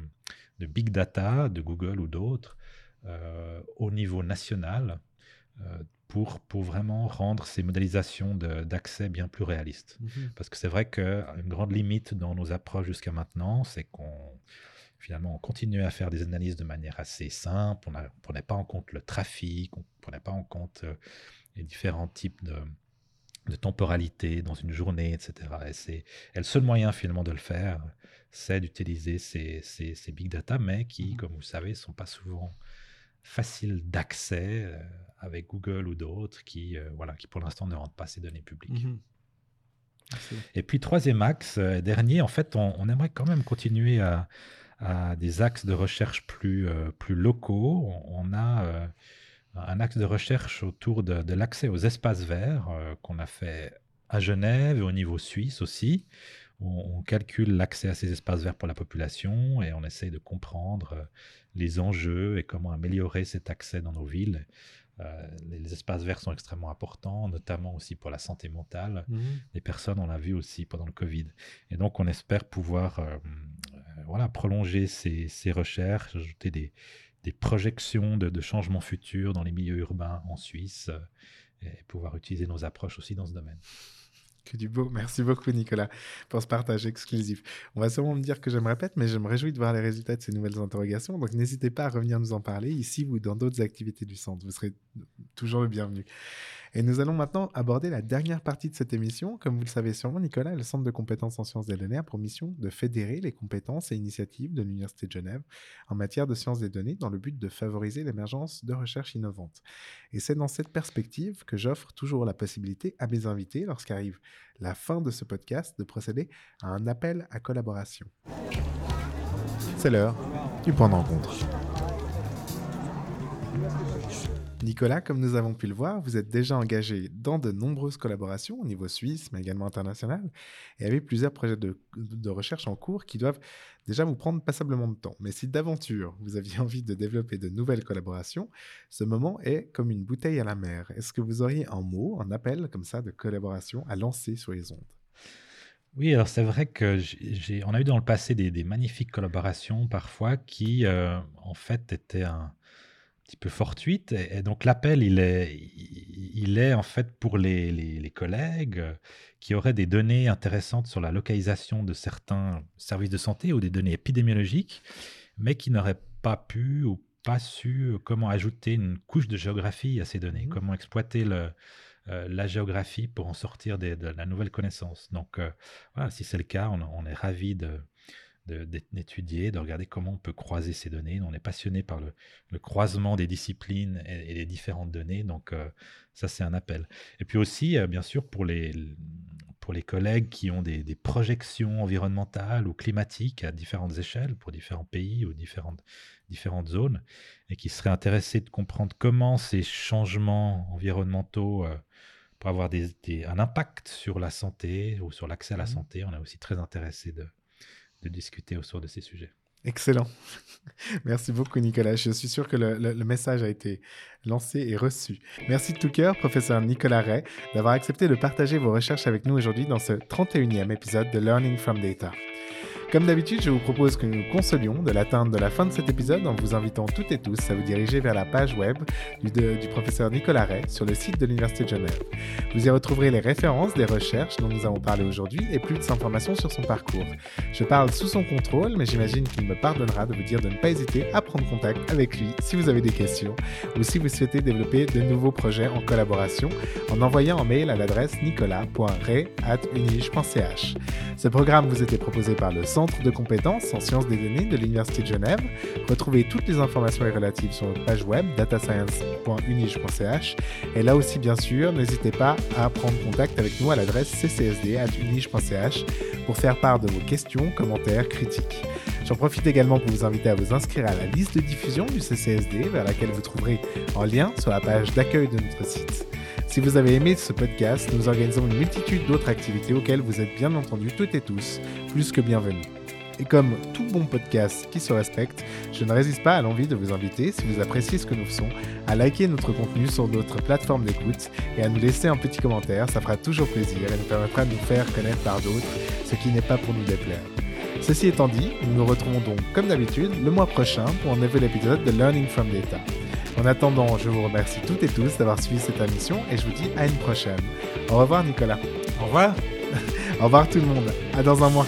de big data, de Google ou d'autres, euh, au niveau national, pour, pour vraiment rendre ces modélisations d'accès bien plus réalistes. Mhm. Parce que c'est vrai qu'une grande limite dans nos approches jusqu'à maintenant, c'est qu'on finalement on continuait à faire des analyses de manière assez simple, on ne prenait pas en compte le trafic, on ne prenait pas en compte euh, les différents types de, de temporalité dans une journée, etc. Et, c'est, le seul moyen finalement de le faire, c'est d'utiliser ces, ces, ces big data, mais qui, Mhm. comme vous le savez, ne sont pas souvent faciles d'accès euh, avec Google ou d'autres qui, euh, voilà, qui pour l'instant ne rendent pas ces données publiques. Mhm. Et puis troisième axe, euh, dernier, en fait, on, on aimerait quand même continuer à, à des axes de recherche plus, euh, plus locaux. On, on a un axe de recherche autour de, de l'accès aux espaces verts qu'on a fait à Genève et au niveau suisse aussi. On, on calcule l'accès à ces espaces verts pour la population et on essaye de comprendre les enjeux et comment améliorer cet accès dans nos villes. Euh, les, espaces verts sont extrêmement importants, notamment aussi pour la santé mentale Mhm. les personnes, on l'a vu aussi pendant le Covid. Et donc, on espère pouvoir euh, euh, voilà, prolonger ces, ces recherches, ajouter des, des projections de, de changements futurs dans les milieux urbains en Suisse et pouvoir utiliser nos approches aussi dans ce domaine. Que du beau. Merci beaucoup, Nicolas, pour ce partage exclusif. On va sûrement me dire que je me répète, mais je me réjouis de voir les résultats de ces nouvelles interrogations. Donc, n'hésitez pas à revenir nous en parler ici ou dans d'autres activités du centre. Vous serez toujours le bienvenu. Et nous allons maintenant aborder la dernière partie de cette émission. Comme vous le savez sûrement, Nicolas, le Centre de compétences en sciences des données a pour mission de fédérer les compétences et initiatives de l'Université de Genève en matière de sciences des données dans le but de favoriser l'émergence de recherches innovantes. Et c'est dans cette perspective que j'offre toujours la possibilité à mes invités, lorsqu'arrive la fin de ce podcast, de procéder à un appel à collaboration. C'est l'heure du point de rencontre. Nicolas, comme nous avons pu le voir, vous êtes déjà engagé dans de nombreuses collaborations au niveau suisse, mais également international, et avez plusieurs projets de, recherche en cours qui doivent déjà vous prendre passablement de temps. Mais si d'aventure vous aviez envie de développer de nouvelles collaborations, ce moment est comme une bouteille à la mer. Est-ce que vous auriez un mot, un appel comme ça de collaboration à lancer sur les ondes? Oui, alors c'est vrai que j'ai, on a eu dans le passé des, des magnifiques collaborations parfois qui, euh, en fait, étaient un petit peu fortuites. Et, et donc l'appel, il est, il, est en fait pour les, les- les collègues euh, qui auraient des données intéressantes sur la localisation de certains services de santé ou des données épidémiologiques, mais qui n'auraient pas pu ou pas su euh, comment ajouter une couche de géographie à ces données, Mhm. comment exploiter le, euh, la géographie pour en sortir des- de la nouvelle connaissance. Donc, euh, voilà, si c'est le cas, on, on est ravi de, d'étudier, de regarder comment on peut croiser ces données. On est passionné par le, le croisement des disciplines et, et des différentes données. Donc, euh, ça, c'est un appel. Et puis aussi, euh, bien sûr, pour les, pour les collègues qui ont des, des projections environnementales ou climatiques à différentes échelles, pour différents pays ou différentes, différentes zones, et qui seraient intéressés de comprendre comment ces changements environnementaux euh, peuvent avoir des- des- un impact sur la santé ou sur l'accès à la Mhm. santé. On est aussi très intéressé de, discuter autour de ces sujets. Excellent. [LAUGHS] Merci beaucoup, Nicolas. Je suis sûr que le, le- le message a été lancé et reçu. Merci de tout cœur, professeur Nicolas Ray, d'avoir accepté de partager vos recherches avec nous aujourd'hui dans ce 31e épisode de Learning from Data. Comme d'habitude, je vous propose que nous consolions de l'atteinte de la fin de cet épisode en vous invitant toutes et tous à vous diriger vers la page web du professeur Nicolas Ray sur le site de l'Université de Genève. Vous y retrouverez les références des recherches dont nous avons parlé aujourd'hui et plus d'informations sur son parcours. Je parle sous son contrôle, mais j'imagine qu'il me pardonnera de vous dire de ne pas hésiter à prendre contact avec lui si vous avez des questions ou si vous souhaitez développer de nouveaux projets en collaboration en envoyant un mail à l'adresse nicolas.ray.unige.ch. Ce programme vous était proposé par le Centre de compétences en sciences des données de l'Université de Genève. Retrouvez toutes les informations relatives sur notre page web datascience.unige.ch. Et là aussi, bien sûr, n'hésitez pas à prendre contact avec nous à l'adresse ccsd.unige.ch pour faire part de vos questions, commentaires, critiques. J'en profite également pour vous inviter à vous inscrire à la liste de diffusion du CCSD, vers laquelle vous trouverez en lien sur la page d'accueil de notre site. Si vous avez aimé ce podcast, nous organisons une multitude d'autres activités auxquelles vous êtes bien entendu toutes et tous plus que bienvenus. Et comme tout bon podcast qui se respecte, je ne résiste pas à l'envie de vous inviter, si vous appréciez ce que nous faisons, à liker notre contenu sur d'autres plateformes d'écoute et à nous laisser un petit commentaire, ça fera toujours plaisir et nous permettra de nous faire connaître par d'autres, ce qui n'est pas pour nous déplaire. Ceci étant dit, nous nous retrouvons donc comme d'habitude le mois prochain pour un nouvel épisode de Learning from Data. En attendant, je vous remercie toutes et tous d'avoir suivi cette émission et je vous dis à une prochaine. Au revoir Nicolas. Au revoir [LAUGHS] Au revoir tout le monde. À dans un mois.